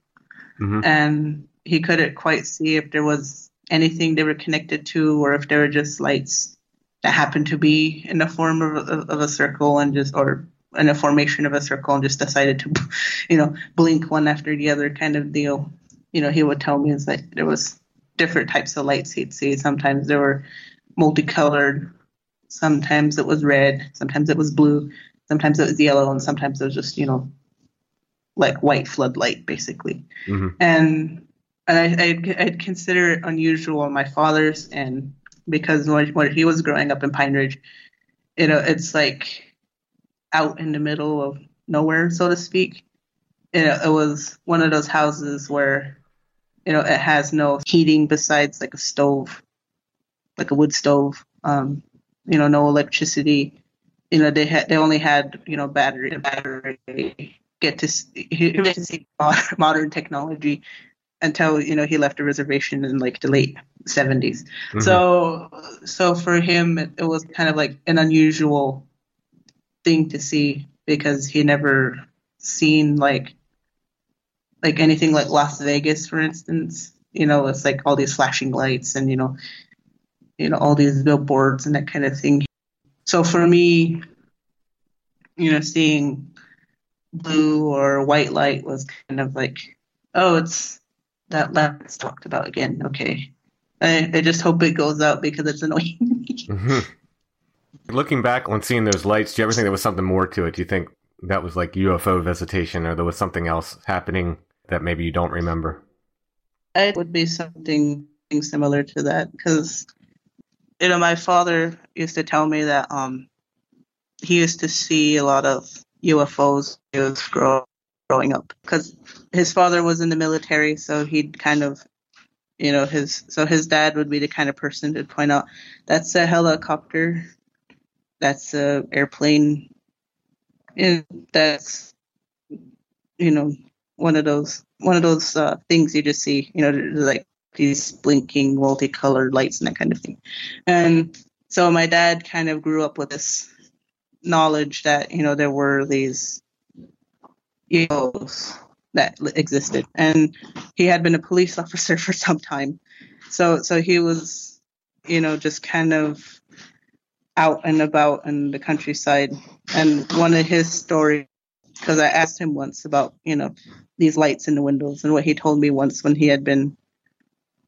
Mhm. and he couldn't quite see if there was anything they were connected to or if they were just lights that happened to be in the form of, of, of a circle and just or in a formation of a circle and just decided to you know blink one after the other kind of deal. You know he would tell me is like there was different types of lights he'd see. Sometimes they were multicolored. Sometimes it was red. Sometimes it was blue. Sometimes it was yellow. And sometimes it was just you know like white floodlight basically. Mhm. and and I, I'd, I'd consider it unusual on my father's. And because when, when he was growing up in Pine Ridge, you know, it's like out in the middle of nowhere, so to speak. you it was one of those houses where you know it has no heating besides like a stove, like a wood stove. Um, you know, no electricity. You know, they had they only had you know battery battery get to see, get to see modern technology until you know he left a reservation in like the late 70s mm-hmm. so so for him it, it, was kind of like an unusual thing to see because he never seen like like anything like las vegas for instance you know it's like all these flashing lights and you know you know all these billboards and that kind of thing so for me you know seeing blue or white light was kind of like oh it's that last talked about again. Okay. I, I just hope it goes out because it's annoying. Mm-hmm. Looking back on seeing those lights, do you ever think there was something more to it? Do you think that was like UFO visitation or there was something else happening that maybe you don't remember? It would be something similar to that because, you know, my father used to tell me that um he used to see a lot of UFOs when he was growing up because his father was in the military, so he'd kind of, you know, his so his dad would be the kind of person to point out that's a helicopter, that's a airplane, and that's, you know, one of those one of those uh, things you just see, you know, like these blinking multicolored lights and that kind of thing, and so my dad kind of grew up with this knowledge that you know there were these UFOs that existed, and he had been a police officer for some time. So so he was, you know, just kind of out and about in the countryside. And one of his stories, because I asked him once about, you know, these lights in the windows, and what he told me once when he had been,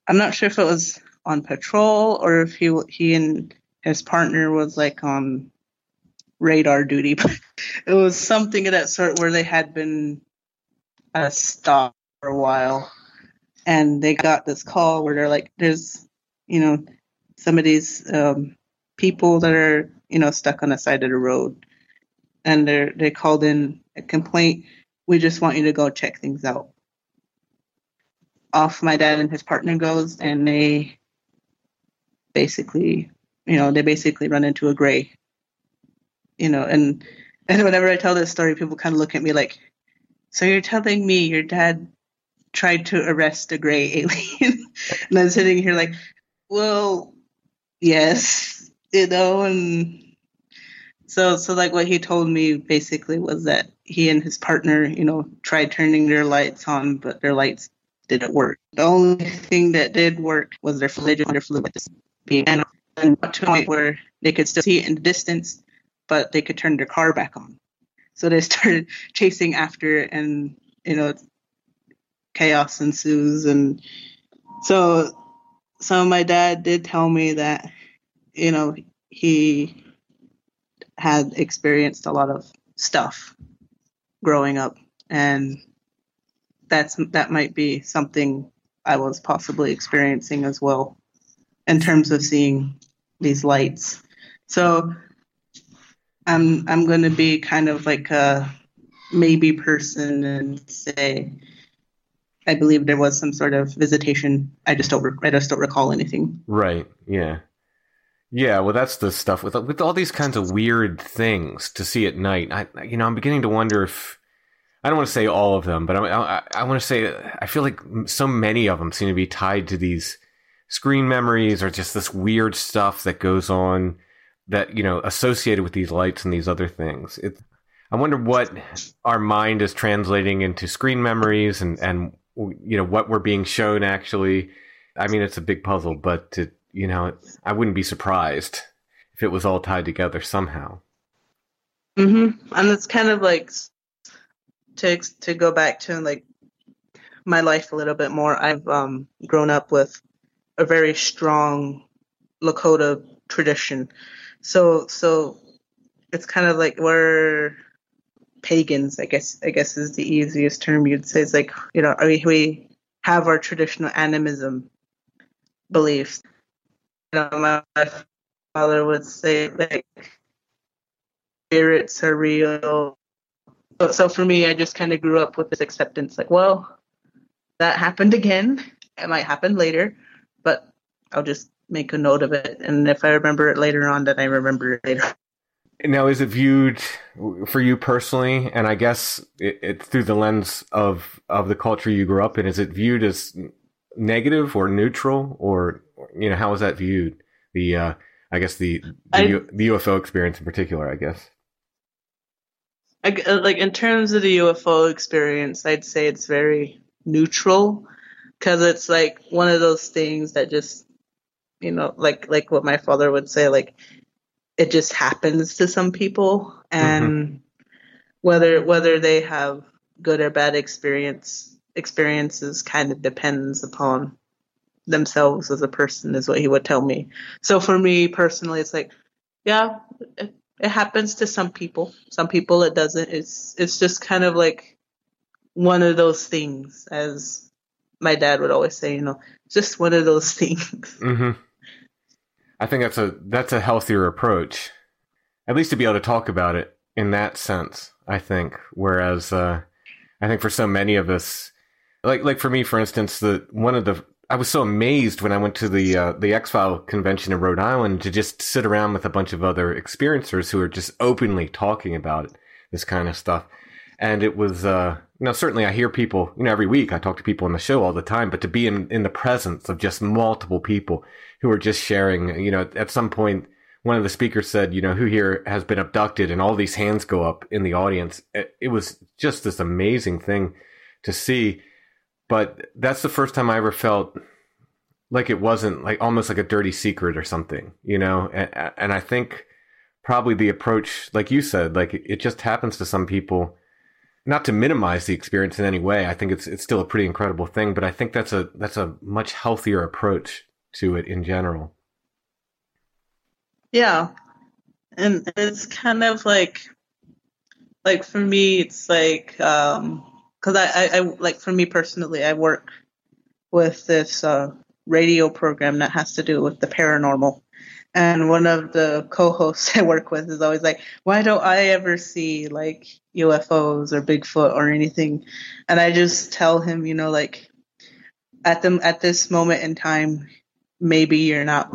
I'm not sure if it was on patrol or if he he and his partner was like on radar duty, but it was something of that sort where they had been a stop for a while, and they got this call where they're like, "There's, you know, some of these um, people that are, you know, stuck on the side of the road, and they they called in a complaint. We just want you to go check things out." Off my dad and his partner goes, and they basically, you know, they basically run into a gray, you know, and and whenever I tell this story, people kind of look at me like, so you're telling me your dad tried to arrest a gray alien? and I'm sitting here like, well, yes, you know, and so so like what he told me basically was that he and his partner, you know, tried turning their lights on, but their lights didn't work. The only thing that did work was their fluid, their fluid and to a point where they could still see it in the distance, but they could turn their car back on. So they started chasing after it, and you know, chaos ensues. And so, so my dad did tell me that, you know, he had experienced a lot of stuff growing up, and that's that might be something I was possibly experiencing as well in terms of seeing these lights. So I'm I'm going to be kind of like a maybe person and say I believe there was some sort of visitation. I just don't I just don't recall anything. Right. Yeah. Yeah, well, that's the stuff with with all these kinds of weird things to see at night. I, you know, I'm beginning to wonder if I don't want to say all of them, but I, I, I want to say I feel like so many of them seem to be tied to these screen memories or just this weird stuff that goes on that you know associated with these lights and these other things. It, I wonder what our mind is translating into screen memories and and you know what we're being shown actually. I mean, it's a big puzzle, but to, you know, I wouldn't be surprised if it was all tied together somehow. Mm-hmm. And it's kind of like to to go back to like my life a little bit more. I've um, grown up with a very strong Lakota tradition so so it's kind of like we're pagans, I guess I guess is the easiest term you'd say. It's like, you know, we we have our traditional animism beliefs. Know, my father would say like spirits are real, so, so for me, I just kind of grew up with this acceptance, like, well, that happened again. It might happen later, but I'll just make a note of it, and if I remember it later on, then I remember it later. Now, is it viewed for you personally, and I guess it, it, through the lens of of the culture you grew up in? Is it viewed as negative or neutral, or you know, how was that viewed? The uh, I guess the the, I, the UFO experience in particular, I guess. I, uh, like in terms of the UFO experience, I'd say it's very neutral because it's like one of those things that just you know like like what my father would say like it just happens to some people and mm-hmm. whether whether they have good or bad experience experiences kind of depends upon themselves as a person is what he would tell me so for me personally it's like yeah it, it happens to some people some people it doesn't it's it's just kind of like one of those things as my dad would always say you know just one of those things mm-hmm. I think that's a that's a healthier approach, at least to be able to talk about it in that sense. I think, whereas uh, I think for so many of us, like like for me, for instance, the one of the I was so amazed when I went to the uh, the X File convention in Rhode Island to just sit around with a bunch of other experiencers who are just openly talking about this kind of stuff, and it was uh, you know certainly I hear people you know every week I talk to people on the show all the time, but to be in in the presence of just multiple people who are just sharing. You know, at some point, one of the speakers said, you know, who here has been abducted, and all these hands go up in the audience. It, it was just this amazing thing to see. But that's the first time I ever felt like it wasn't like almost like a dirty secret or something, you know. And, and I think probably the approach, like you said, like it just happens to some people not to minimize the experience in any way. I think it's it's still a pretty incredible thing, but I think that's a that's a much healthier approach to it in general. Yeah. And it's kind of like like for me it's like um cuz I, I I like for me personally I work with this uh radio program that has to do with the paranormal. And one of the co-hosts I work with is always like, "Why don't I ever see like UFOs or Bigfoot or anything?" And I just tell him, you know, like at them at this moment in time, maybe you're not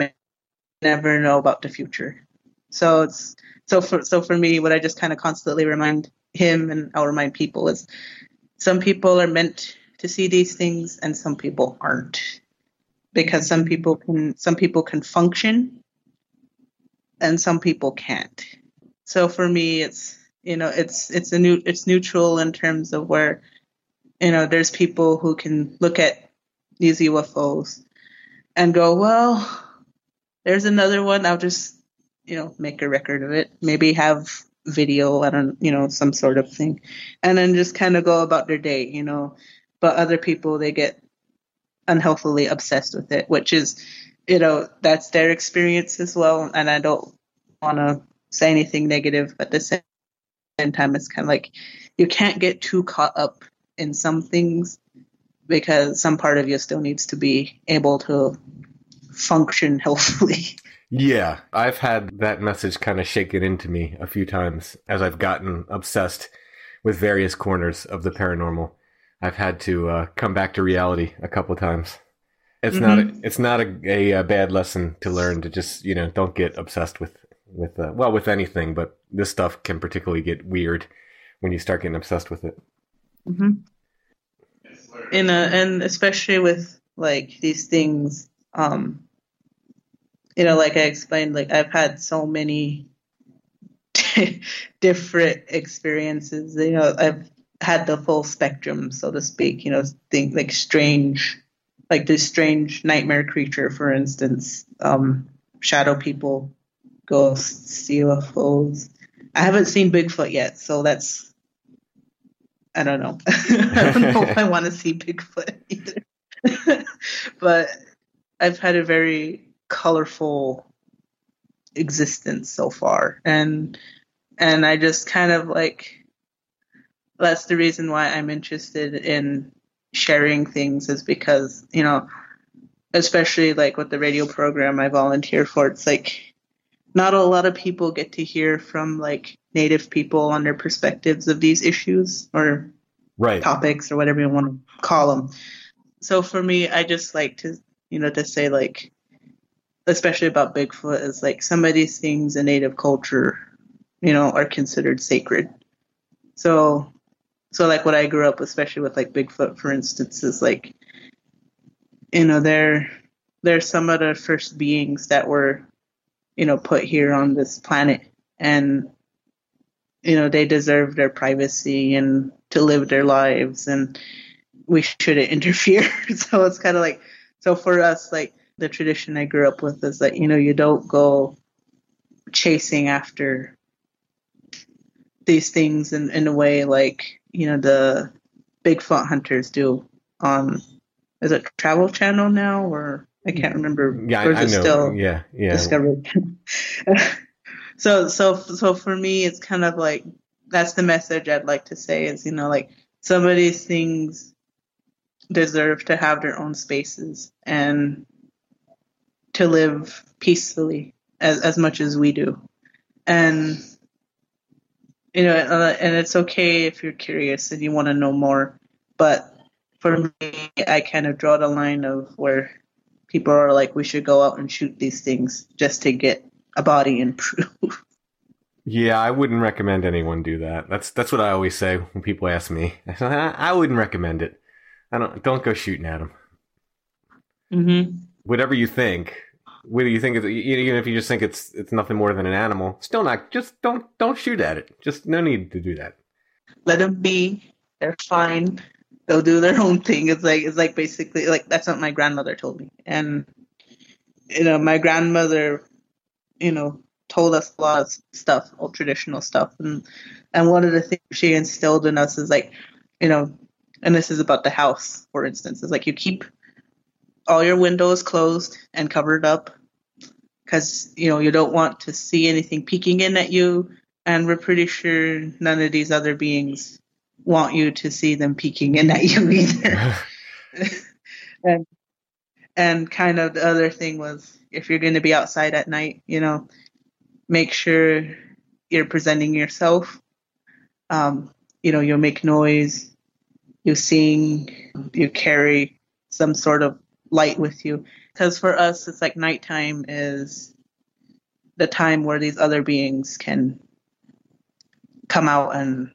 never know about the future. So it's so for so for me, what I just kind of constantly remind him and I'll remind people is some people are meant to see these things and some people aren't because some people can some people can function and some people can't. So for me, it's you know it's it's a new it's neutral in terms of where you know there's people who can look at these UFOs and go, well, there's another one. I'll just, you know, make a record of it. Maybe have video, I don't, you know, some sort of thing. And then just kind of go about their day, you know. But other people, they get unhealthily obsessed with it, which is, you know, that's their experience as well. And I don't want to say anything negative, but at the same time, it's kind of like you can't get too caught up in some things because some part of you still needs to be able to function healthily. Yeah, I've had that message kind of shaken into me a few times as I've gotten obsessed with various corners of the paranormal. I've had to uh, come back to reality a couple times. It's mm-hmm. not a, it's not a, a, a, bad lesson to learn to just you know don't get obsessed with with uh, well with anything, but this stuff can particularly get weird when you start getting obsessed with it. Mm-hmm in a, and especially with like these things, um, you know, like I explained, like I've had so many different experiences. You know, I've had the full spectrum, so to speak. You know, think like strange, like this strange nightmare creature, for instance, um, shadow people, ghosts, UFOs. I haven't seen Bigfoot yet, so that's I don't know. I don't know if I want to see Bigfoot either. but I've had a very colorful existence so far and and I just kind of like that's the reason why I'm interested in sharing things is because, you know, especially like with the radio program I volunteer for, it's like not a lot of people get to hear from like native people on their perspectives of these issues or right topics or whatever you want to call them. So for me, I just like to, you know, to say like, especially about Bigfoot, is like some of these things in native culture, you know, are considered sacred. So, so like what I grew up, especially with like Bigfoot, for instance, is like, you know, they're they're some of the first beings that were, you know, put here on this planet, and you know they deserve their privacy and to live their lives and we shouldn't interfere so it's kind of like so for us like the tradition i grew up with is that you know you don't go chasing after these things in, in a way like you know the bigfoot hunters do on is it travel channel now or i can't remember. Yeah I, I know. still yeah yeah. discovered? So so so for me it's kind of like that's the message i'd like to say is you know like some of these things deserve to have their own spaces. And to live peacefully as, as much as we do and you know uh, and it's okay if you're curious and you want to know more but for me i kind of draw the line of where people are like we should go out and shoot these things just to get a body and proof Yeah, I wouldn't recommend anyone do that. That's that's what I always say when people ask me. I, say, "I- I wouldn't recommend it. I don't don't go shooting at them. mm-hmm. Whatever you think, whether you think it's, even if you just think it's it's nothing more than an animal, still not. Just don't don't shoot at it. Just no need to do that. let them be they're fine they'll do their own thing it's like it's like basically like that's what my grandmother told me and you know my grandmother you know told us a lot of stuff all traditional stuff and and one of the things she instilled in us is like you know and this is about the house for instance is like you keep all your windows closed and covered up? Because you know you don't want to see anything peeking in at you and we're pretty sure none of these other beings want you to see them peeking in at you either. And and kind of the other thing was if you're going to be outside at night you know make sure you're presenting yourself. Um, you know you'll make noise you sing you carry some sort of light with you. Because for us it's like nighttime is the time where these other beings can come out and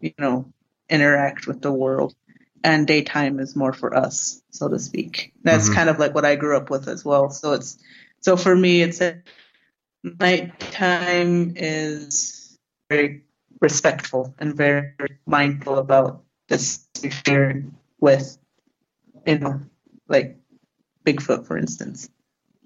you know interact with the world. And daytime is more for us so to speak. That's Mhm. kind of like what i grew up with as well. So it's so for me it's a nighttime is very respectful and very mindful about this sharing with you know like bigfoot for instance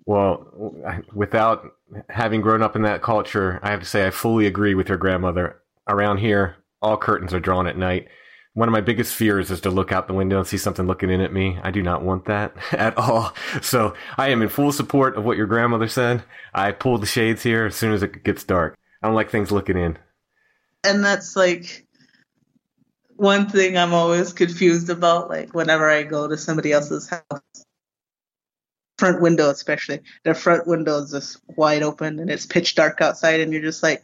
Well, without having grown up in that culture, I have to say I fully agree with your grandmother. Around here, all curtains are drawn at night. One of my biggest fears is to look out the window and see something looking in at me. I do not want that at all. So I am in full support of what your grandmother said. I pull the shades here as soon as it gets dark. I don't like things looking in. and that's like one thing I'm always confused about. Like whenever I go to somebody else's house, front window especially, their front window is just wide open and it's pitch dark outside, and you're just like,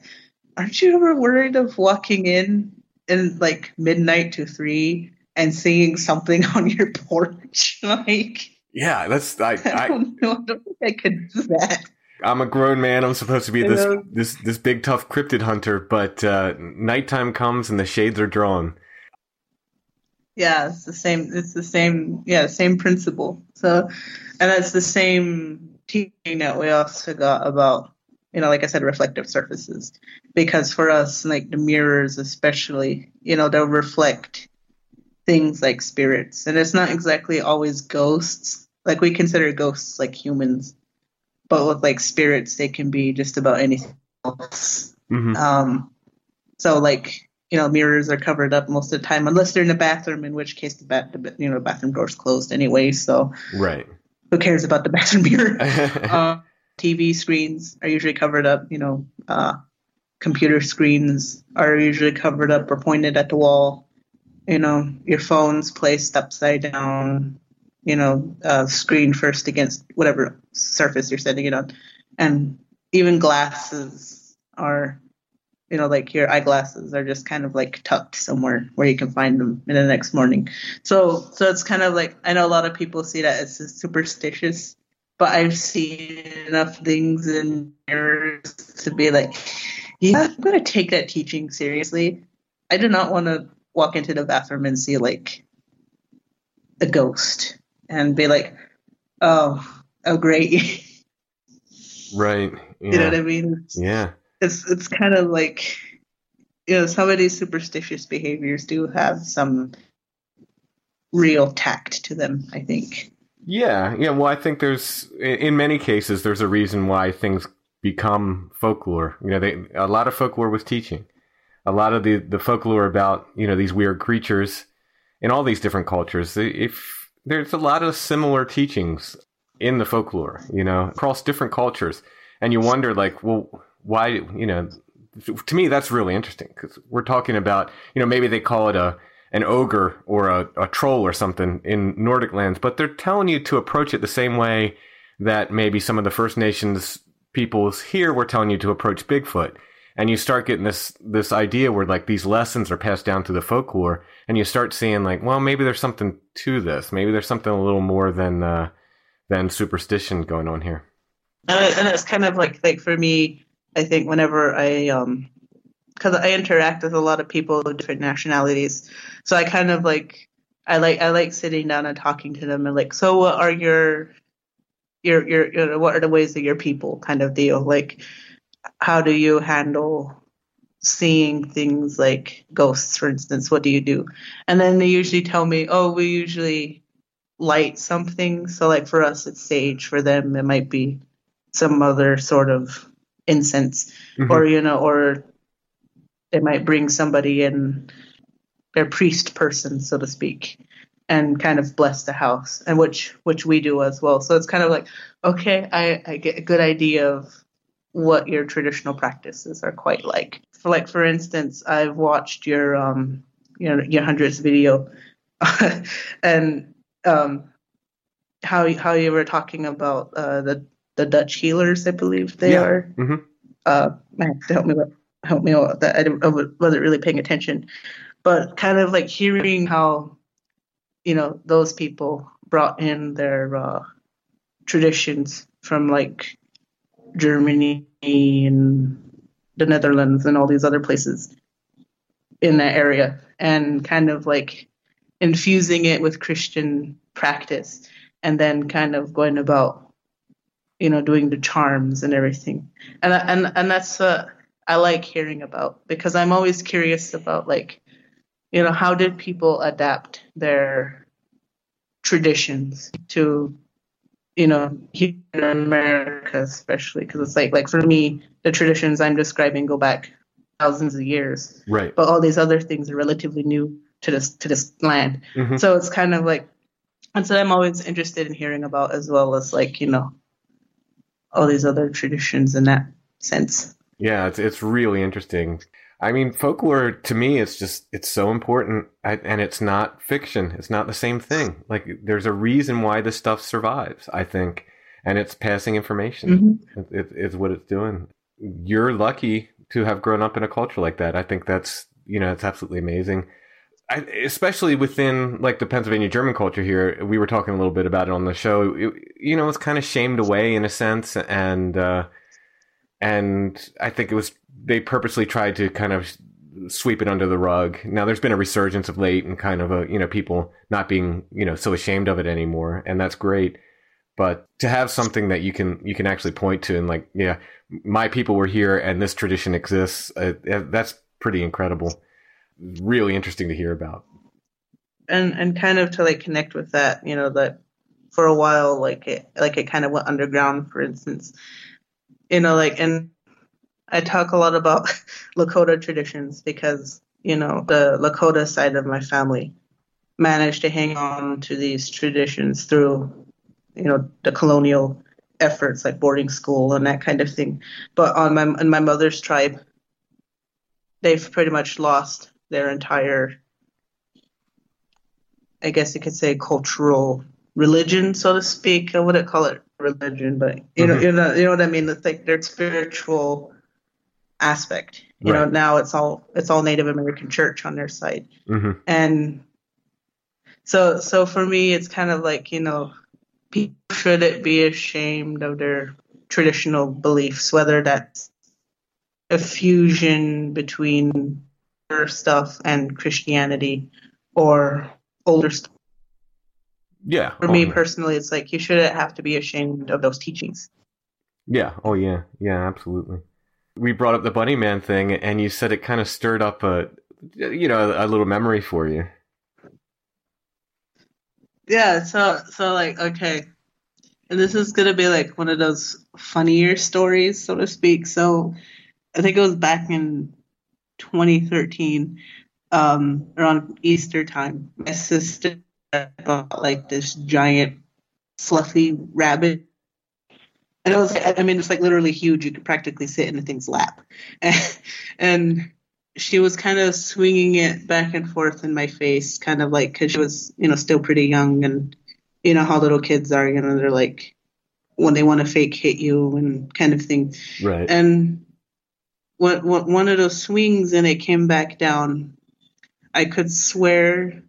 aren't you ever worried of walking in in like midnight to three and seeing something on your porch? like Yeah, that's I, I I don't know. I don't think I could do that. I'm a grown man. I'm supposed to be this this this big tough cryptid hunter, but uh, nighttime comes and the shades are drawn. Yeah, it's the same. It's the same. Yeah, same principle. So, and that's the same teaching that we also got about, you know, like I said, reflective surfaces. Because for us, like the mirrors, especially, you know, they'll reflect things like spirits, and it's not exactly always ghosts. Like we consider ghosts like humans, but with like spirits, they can be just about anything else. hmm Um, so like you know, mirrors are covered up most of the time, unless they're in the bathroom, in which case the bat, the, you know, bathroom door's closed anyway. So Right. who cares about the bathroom mirror? uh, TV screens are usually covered up. You know, uh, computer screens are usually covered up or pointed at the wall. You know, your phone's placed upside down. You know, uh, screen first against whatever surface you're setting it on, and even glasses are you know, like your eyeglasses are just kind of like tucked somewhere where you can find them in the next morning. So, so it's kind of like I know a lot of people see that as superstitious, but I've seen enough things in mirrors to be like, yeah, I'm gonna take that teaching seriously. I do not want to walk into the bathroom and see like a ghost and be like, oh, oh, great. Right. You know what I mean? Yeah. It's it's kind of like you know some of these superstitious behaviors do have some real tact to them. I think. Yeah, yeah. Well, I think there's in many cases there's a reason why things become folklore. You know, they a lot of folklore was teaching. A lot of the the folklore about you know these weird creatures in all these different cultures. If there's a lot of similar teachings in the folklore, you know, across different cultures, and you wonder like, well, why? You know, to me that's really interesting because we're talking about you know maybe they call it a an ogre or a, a troll or something in Nordic lands, but they're telling you to approach it the same way that maybe some of the First Nations peoples here were telling you to approach Bigfoot. And you start getting this this idea where like these lessons are passed down through the folklore, and you start seeing like, well, maybe there's something to this. Maybe there's something a little more than uh, than superstition going on here. And, and it's kind of like like for me, I think whenever I um because I interact with a lot of people of different nationalities, so I kind of like I like I like sitting down and talking to them and like, so what are your your your, your what are the ways that your people kind of deal? Like, how do you handle seeing things like ghosts, for instance? What do you do? And then they usually tell me, oh, we usually light something. So like for us, it's sage. For them, it might be some other sort of incense, mm-hmm. or you know, or they might bring somebody in, their priest person, so to speak, and kind of bless the house, and which which we do as well. So it's kind of like, okay, I, I get a good idea of what your traditional practices are quite like. For like for instance, I've watched your um you know your hundreds video, and um how how you were talking about uh, the the Dutch healers, I believe they yeah. are. Mm-hmm. Uh, help me help me out. That I, I wasn't really paying attention, but kind of like hearing how you know those people brought in their uh, traditions from like Germany and the Netherlands and all these other places in that area, and kind of like infusing it with Christian practice, and then kind of going about you know, doing the charms and everything. And and and that's what I like hearing about because I'm always curious about like, you know, how did people adapt their traditions to, you know, here in America especially because it's like like for me the traditions I'm describing go back thousands of years. Right. But all these other things are relatively new to this to this land. Mm-hmm. So it's kind of like and so I'm always interested in hearing about as well as like, you know, all these other traditions in that sense. Yeah, it's it's really interesting. I mean, folklore to me, it's just it's so important, and it's not fiction. It's not the same thing. Like there's a reason why this stuff survives. I think, and it's passing information. Mm-hmm. It, it's what it's doing. You're lucky to have grown up in a culture like that. I think that's you know it's absolutely amazing. I, especially within like the Pennsylvania German culture here, we were talking a little bit about it on the show. It, you know, it's kind of shamed away in a sense, and uh, and I think it was they purposely tried to kind of sweep it under the rug. Now there's been a resurgence of late and kind of a you know people not being you know so ashamed of it anymore, and that's great. But to have something that you can you can actually point to and like yeah, my people were here and this tradition exists. Uh, that's pretty incredible really interesting to hear about. And and kind of to like connect with that, you know, that for a while, like it like it kind of went underground, for instance. You know, like and I talk a lot about Lakota traditions because, you know, the Lakota side of my family managed to hang on to these traditions through, you know, the colonial efforts like boarding school and that kind of thing. But on my in my mother's tribe, they've pretty much lost their entire, I guess you could say, cultural religion, so to speak. I wouldn't call it religion, but you know, mm-hmm. you know, you know what I mean. It's like their spiritual aspect. You know, now it's all it's all Native American church on their side, hmm and so so for me, it's kind of like you know, people shouldn't be ashamed of their traditional beliefs, whether that's a fusion between stuff and Christianity or older stuff. Yeah. For oh, me yeah. personally, it's like you shouldn't have to be ashamed of those teachings. Yeah. Oh, yeah. Yeah, absolutely. We brought up the Bunny Man thing, and you said it kind of stirred up a, you know, a little memory for you. Yeah, so so like okay. And this is gonna be like one of those funnier stories, so to speak. So I think it was back in 2013, um, around Easter time. My sister bought like this giant fluffy rabbit. And it was, I mean, it's like literally huge. You could practically sit in the thing's lap. And, she was kind of swinging it back and forth in my face, kind of like, because she was, you know, still pretty young. And you know how little kids are, you know, they're like, when they want to fake hit you and kind of thing. Right. And what one of those swings and it came back down. I could swear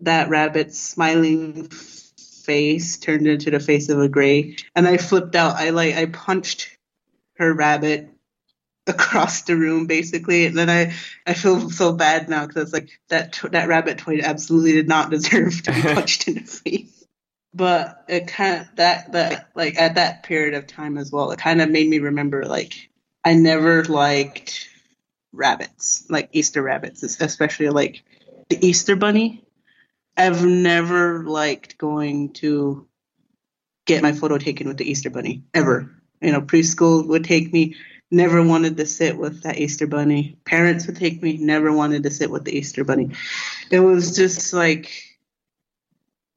that rabbit's smiling face turned into the face of a gray, and I flipped out. I like I punched her rabbit across the room basically and then i i feel so bad now because it's like that that rabbit toy absolutely did not deserve to be punched in the face but it kind of that that like at that period of time as well it kind of made me remember like i never liked rabbits like easter rabbits especially like the easter bunny. I've never liked going to get my photo taken with the easter bunny ever. You know preschool would take me never wanted to sit with that easter bunny. Parents would take me never wanted to sit with the easter bunny. It was just like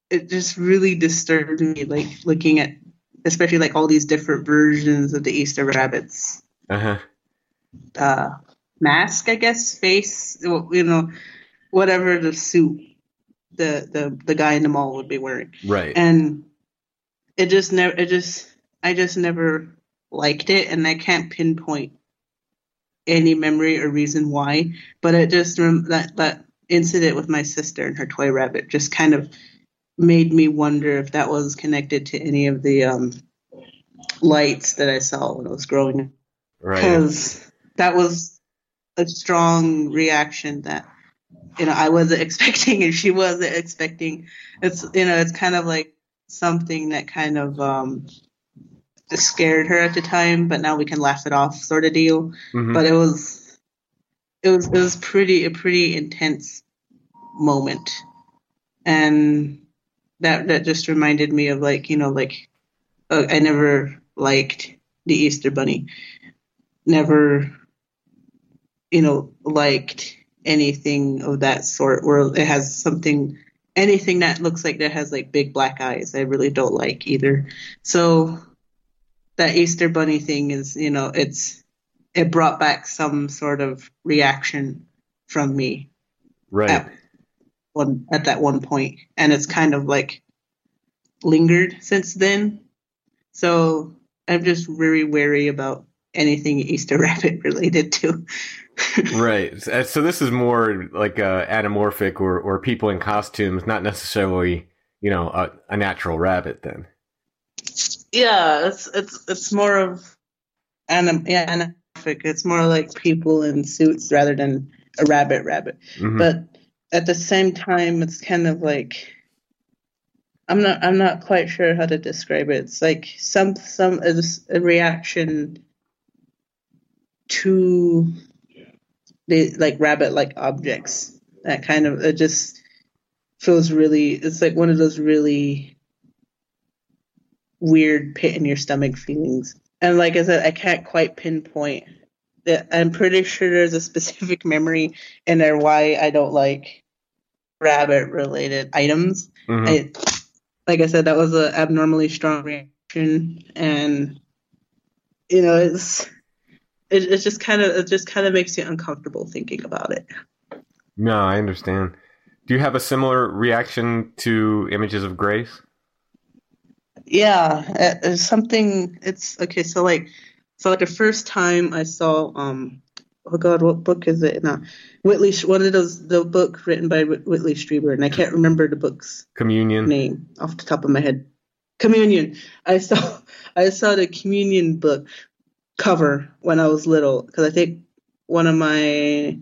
it just really disturbed me like looking at especially like all these different versions of the easter rabbits Uh huh. uh mask i guess face you know whatever the suit the the the guy in the mall would be wearing Right. and it just never it just i just never liked it and i can't pinpoint any memory or reason why but it just rem- that that incident with my sister and her toy rabbit just kind of made me wonder if that was connected to any of the um lights that i saw when i was growing up right. because that was a strong reaction that you know I wasn't expecting and she wasn't expecting. It's you know it's kind of like something that kind of um scared her at the time, but now we can laugh it off, sort of deal. Mhm. But it was it was it was pretty a pretty intense moment, and that that just reminded me of like you know like uh, I never liked the Easter Bunny never, you know, liked anything of that sort where it has something, anything that looks like that has like big black eyes. I really don't like either. So that Easter Bunny thing is, you know, it's, it brought back some sort of reaction from me right. at one at that one point, and it's kind of like lingered since then. So I'm just very wary about anything Easter Rabbit related to. Right. So this is more like uh, anamorphic or, or people in costumes, not necessarily, you know, a, a natural rabbit then. yeah, it's it's it's more of anim yeah, anamorphic. It's more like people in suits rather than a rabbit rabbit. Mhm. But at the same time, it's kind of like I'm not I'm not quite sure how to describe it. It's like some some it's a reaction to the like rabbit like objects. That kind of it just feels really it's like one of those really weird pit in your stomach feelings. And like I said, I can't quite pinpoint that I'm pretty sure there's a specific memory in there why I don't like rabbit related items. Mhm. I, like I said, that was an abnormally strong reaction, and you know, it's it, it just kind of it just kind of makes you uncomfortable thinking about it. No, I understand. Do you have a similar reaction to images of grays? Yeah, uh, it's something. It's okay. So like so like the first time I saw um oh god what book is it now Whitley one of those the book written by Whitley Strieber and I can't remember the book's Communion. name off the top of my head. Communion. I saw I saw the Communion book cover when I was little because I think one of my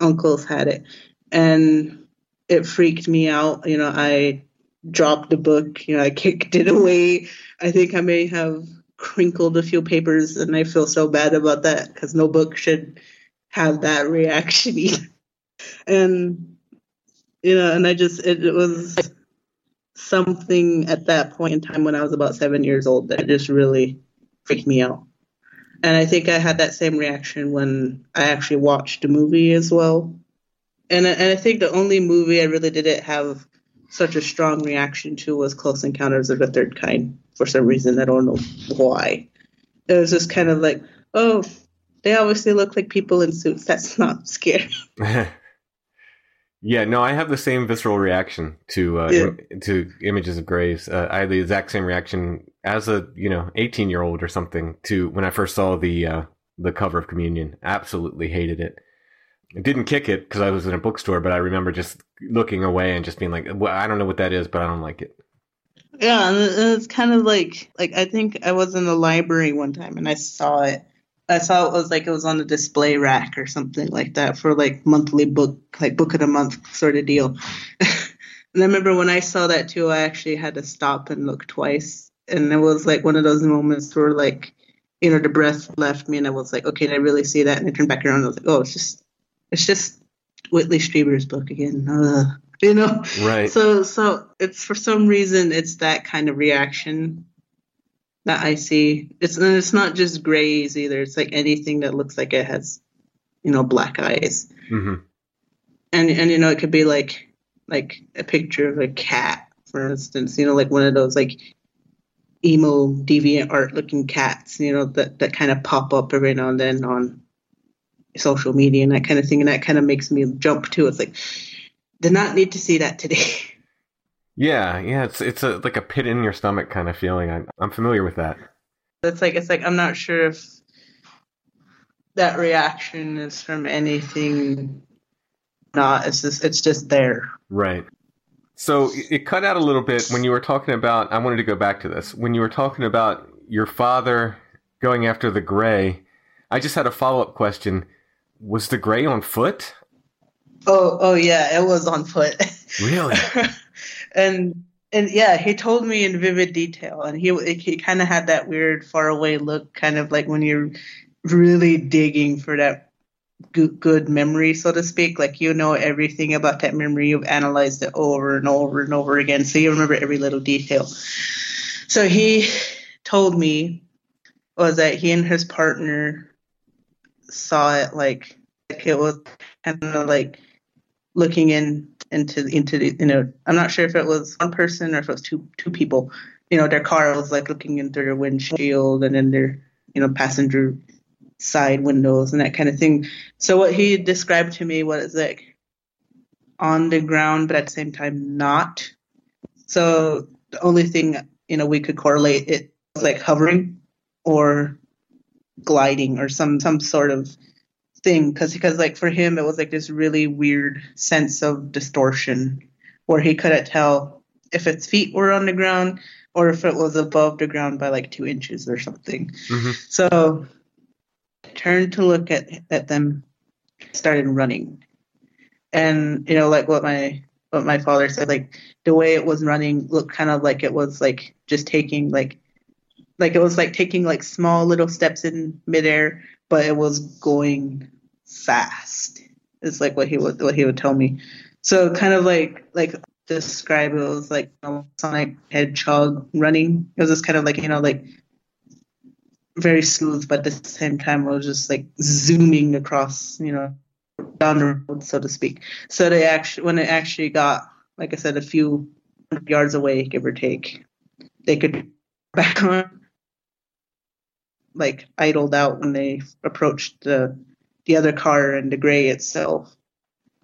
uncles had it and it freaked me out. You know, I dropped the book, you know, I kicked it away. I think I may have crinkled a few papers and I feel so bad about that because no book should have that reaction. And you know, and I just it, it was something at that point in time when I was about seven years old that just really freaked me out. And I think I had that same reaction when I actually watched the movie as well. And I, and I think the only movie I really didn't have such a strong reaction to was Close Encounters of the Third Kind for some reason. I don't know why. It was just kind of like, oh, they obviously look like people in suits. That's not scary. yeah, no, I have the same visceral reaction to uh, Yeah. im- to images of graves. Uh, I had the exact same reaction as a you know eighteen year old or something to when I first saw the uh, the cover of Communion. Absolutely hated it. I didn't kick it because I was in a bookstore, but I remember just looking away and just being like, well, I don't know what that is, but I don't like it. Yeah, and it's kind of like like I think I was in the library one time and I saw it. I saw it was like it was on a display rack or something like that for like monthly book like book of the month sort of deal. and I remember when I saw that too, I actually had to stop and look twice. And it was like one of those moments where like you know the breath left me and I was like, okay, did I really see that? And I turned back around and I was like, oh, it's just it's just Whitley Strieber's book again. Ugh. You know. Right. So so it's for some reason it's that kind of reaction that I see. It's and it's not just grays either. It's like anything that looks like it has, you know, black eyes. hmm And and you know it could be like like a picture of a cat, for instance. You know, like one of those like emo deviant art looking cats. You know that that kind of pop up every now and then on social media and that kind of thing. And that kind of makes me jump too. It's like did not need to see that today. Yeah, yeah, it's it's a like a pit in your stomach kind of feeling. I'm I'm familiar with that. It's like it's like I'm not sure if that reaction is from anything. Not it's just it's just there. Right. So it- cut out a little bit when you were talking about. I wanted to go back to this when you were talking about your father going after the gray. I just had a follow up question. Was the gray on foot? Oh oh yeah, it was on foot. Really? and and yeah, he told me in vivid detail, and he he kind of had that weird far away look, kind of like when you're really digging for that good, memory, so to speak. Like you know everything about that memory, you've analyzed it over and over and over again, so you remember every little detail. So he told me was that he and his partner saw it like, like it was kind of like looking in into into the you know I'm not sure if it was one person or if it was two two people. You know, their car was like looking into their windshield and then their you know passenger side windows and that kind of thing. So what he described to me was like on the ground, but at the same time not. So the only thing you know we could correlate it was like hovering or gliding or some some sort of thing because because like for him it was like this really weird sense of distortion where he couldn't tell if its feet were on the ground or if it was above the ground by like two inches or something. hmm So turned to look at at them, started running, and you know like what my what my father said like the way it was running looked kind of like it was like just taking like like it was like taking like small little steps in midair, but it was going fast. It's like what he would what he would tell me. So kind of like like describe it was like Sonic Hedgehog running. It was just kind of like you know like very smooth, but at the same time it was just like zooming across you know down the road, so to speak. So they actually when it actually got like I said a few yards away, give or take, they could back on like idled out when they approached the the other car and the gray itself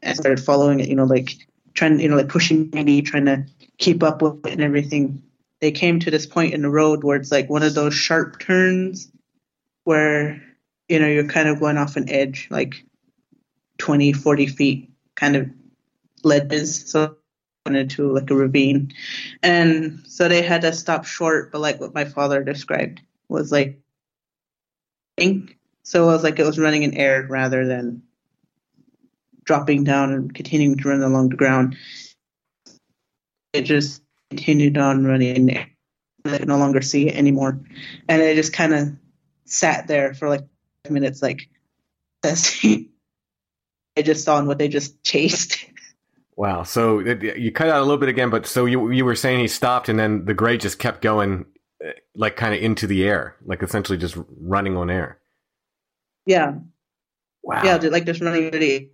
and started following it, you know, like trying you know, like pushing me, trying to keep up with it and everything. They came to this point in the road where it's like one of those sharp turns where you know you're kind of going off an edge, like 20, 40 feet, kind of ledges. So into like a ravine, and so they had to stop short. But like what my father described was like, so it was like it was running in air rather than dropping down and continuing to run along the ground. It just continued on running. I could no longer see it anymore, and it just kind of sat there for like minutes, like testing. I just saw what they just chased. Wow. So you cut out a little bit again, but so you you were saying he stopped, and then the gray just kept going, eh, like kind of into the air, like essentially just running on air. Yeah. Wow. Yeah, like just running into the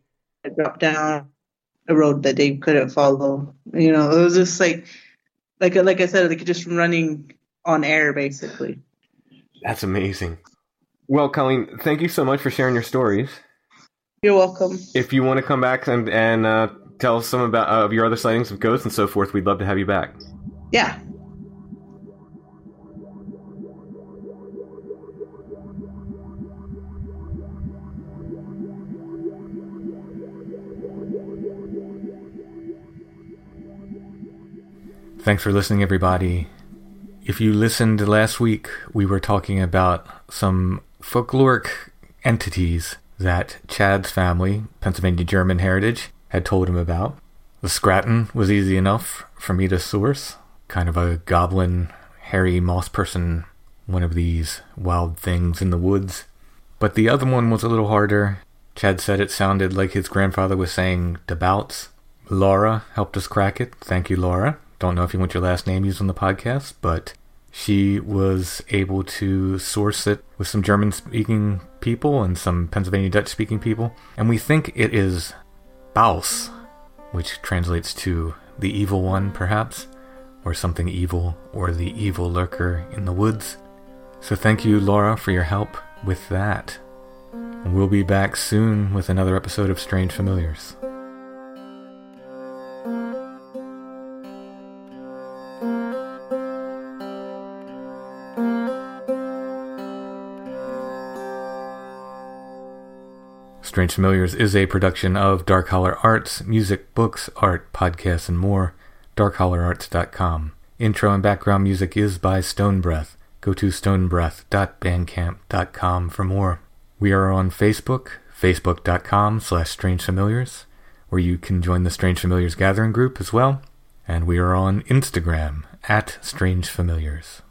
drop down a road that they couldn't follow. You know, it was just like, like like I said, like just running on air, basically. That's amazing. Well, Colleen, thank you so much for sharing your stories. You're welcome. If you want to come back and and uh, tell us some about uh, of your other sightings of ghosts and so forth, we'd love to have you back. Yeah. Thanks for listening, everybody. If you listened last week, we were talking about some folkloric entities that Chad's family, Pennsylvania German heritage, had told him about. The Scraton was easy enough for me to source. Kind of a goblin, hairy moss person, one of these wild things in the woods. But the other one was a little harder. Chad said it sounded like his grandfather was saying debouts. Laura helped us crack it. Thank you, Laura. Don't know if you want your last name used on the podcast, but she was able to source it with some German speaking people and some Pennsylvania Dutch speaking people. And we think it is Baus, which translates to the evil one, perhaps, or something evil, or the evil lurker in the woods. So thank you, Laura, for your help with that. And we'll be back soon with another episode of Strange Familiars. Strange Familiars is a production of Dark Holler Arts, music, books, art, podcasts, and more. DarkHollerArts.com. Intro and background music is by Stone Breath. Go to stonebreath.bandcamp.com for more. We are on Facebook, facebook.com slash Strange Familiars, where you can join the Strange Familiars gathering group as well. And we are on Instagram at Strange Familiars.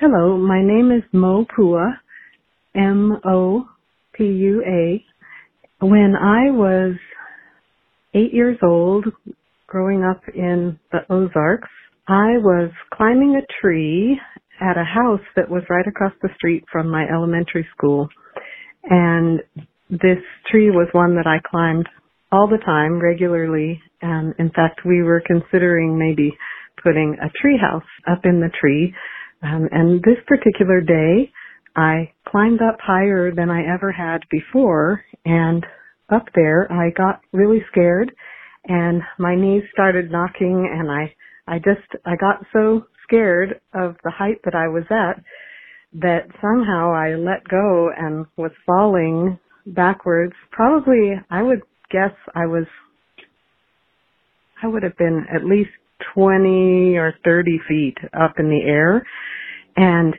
Hello, my name is Mo Pua. M O P U A. When I was eight years old, growing up in the Ozarks, I was climbing a tree at a house that was right across the street from my elementary school. And this tree was one that I climbed all the time, regularly. And in fact, we were considering maybe putting a tree house up in the tree. Um, and this particular day, I climbed up higher than I ever had before and up there I got really scared and my knees started knocking and I I just I got so scared of the height that I was at that somehow I let go and was falling backwards. Probably I would guess I was I would have been at least 20 or 30 feet up in the air and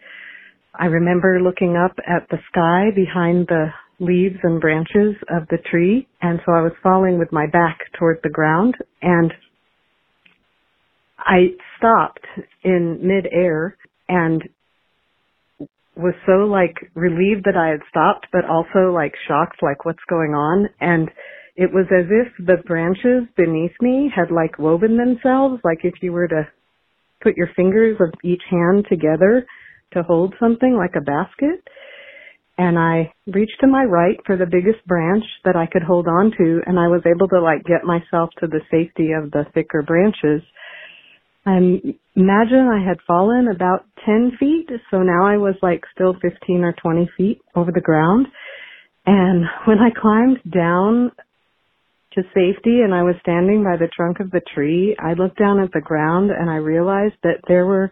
I remember looking up at the sky behind the leaves and branches of the tree, and so I was falling with my back toward the ground, and I stopped in midair and was so like relieved that I had stopped, but also like shocked, like what's going on, and it was as if the branches beneath me had like woven themselves, like if you were to put your fingers of each hand together to hold something like a basket. And I reached to my right for the biggest branch that I could hold on to and I was able to like get myself to the safety of the thicker branches. And imagine I had fallen about 10 feet, so now I was like still 15 or 20 feet over the ground. And when I climbed down to safety and I was standing by the trunk of the tree, I looked down at the ground and I realized that there were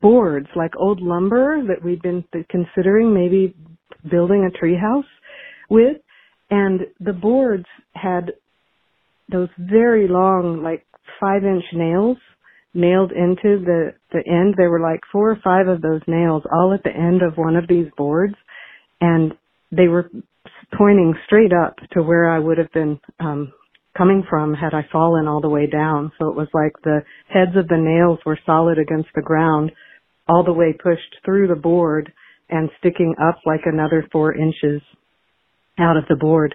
boards, like old lumber that we'd been considering maybe building a treehouse with. And the boards had those very long, like five inch nails nailed into the, the end. There were like four or five of those nails all at the end of one of these boards. And they were pointing straight up to where I would have been, um, coming from had I fallen all the way down. So it was like the heads of the nails were solid against the ground, all the way pushed through the board and sticking up like another four inches out of the board.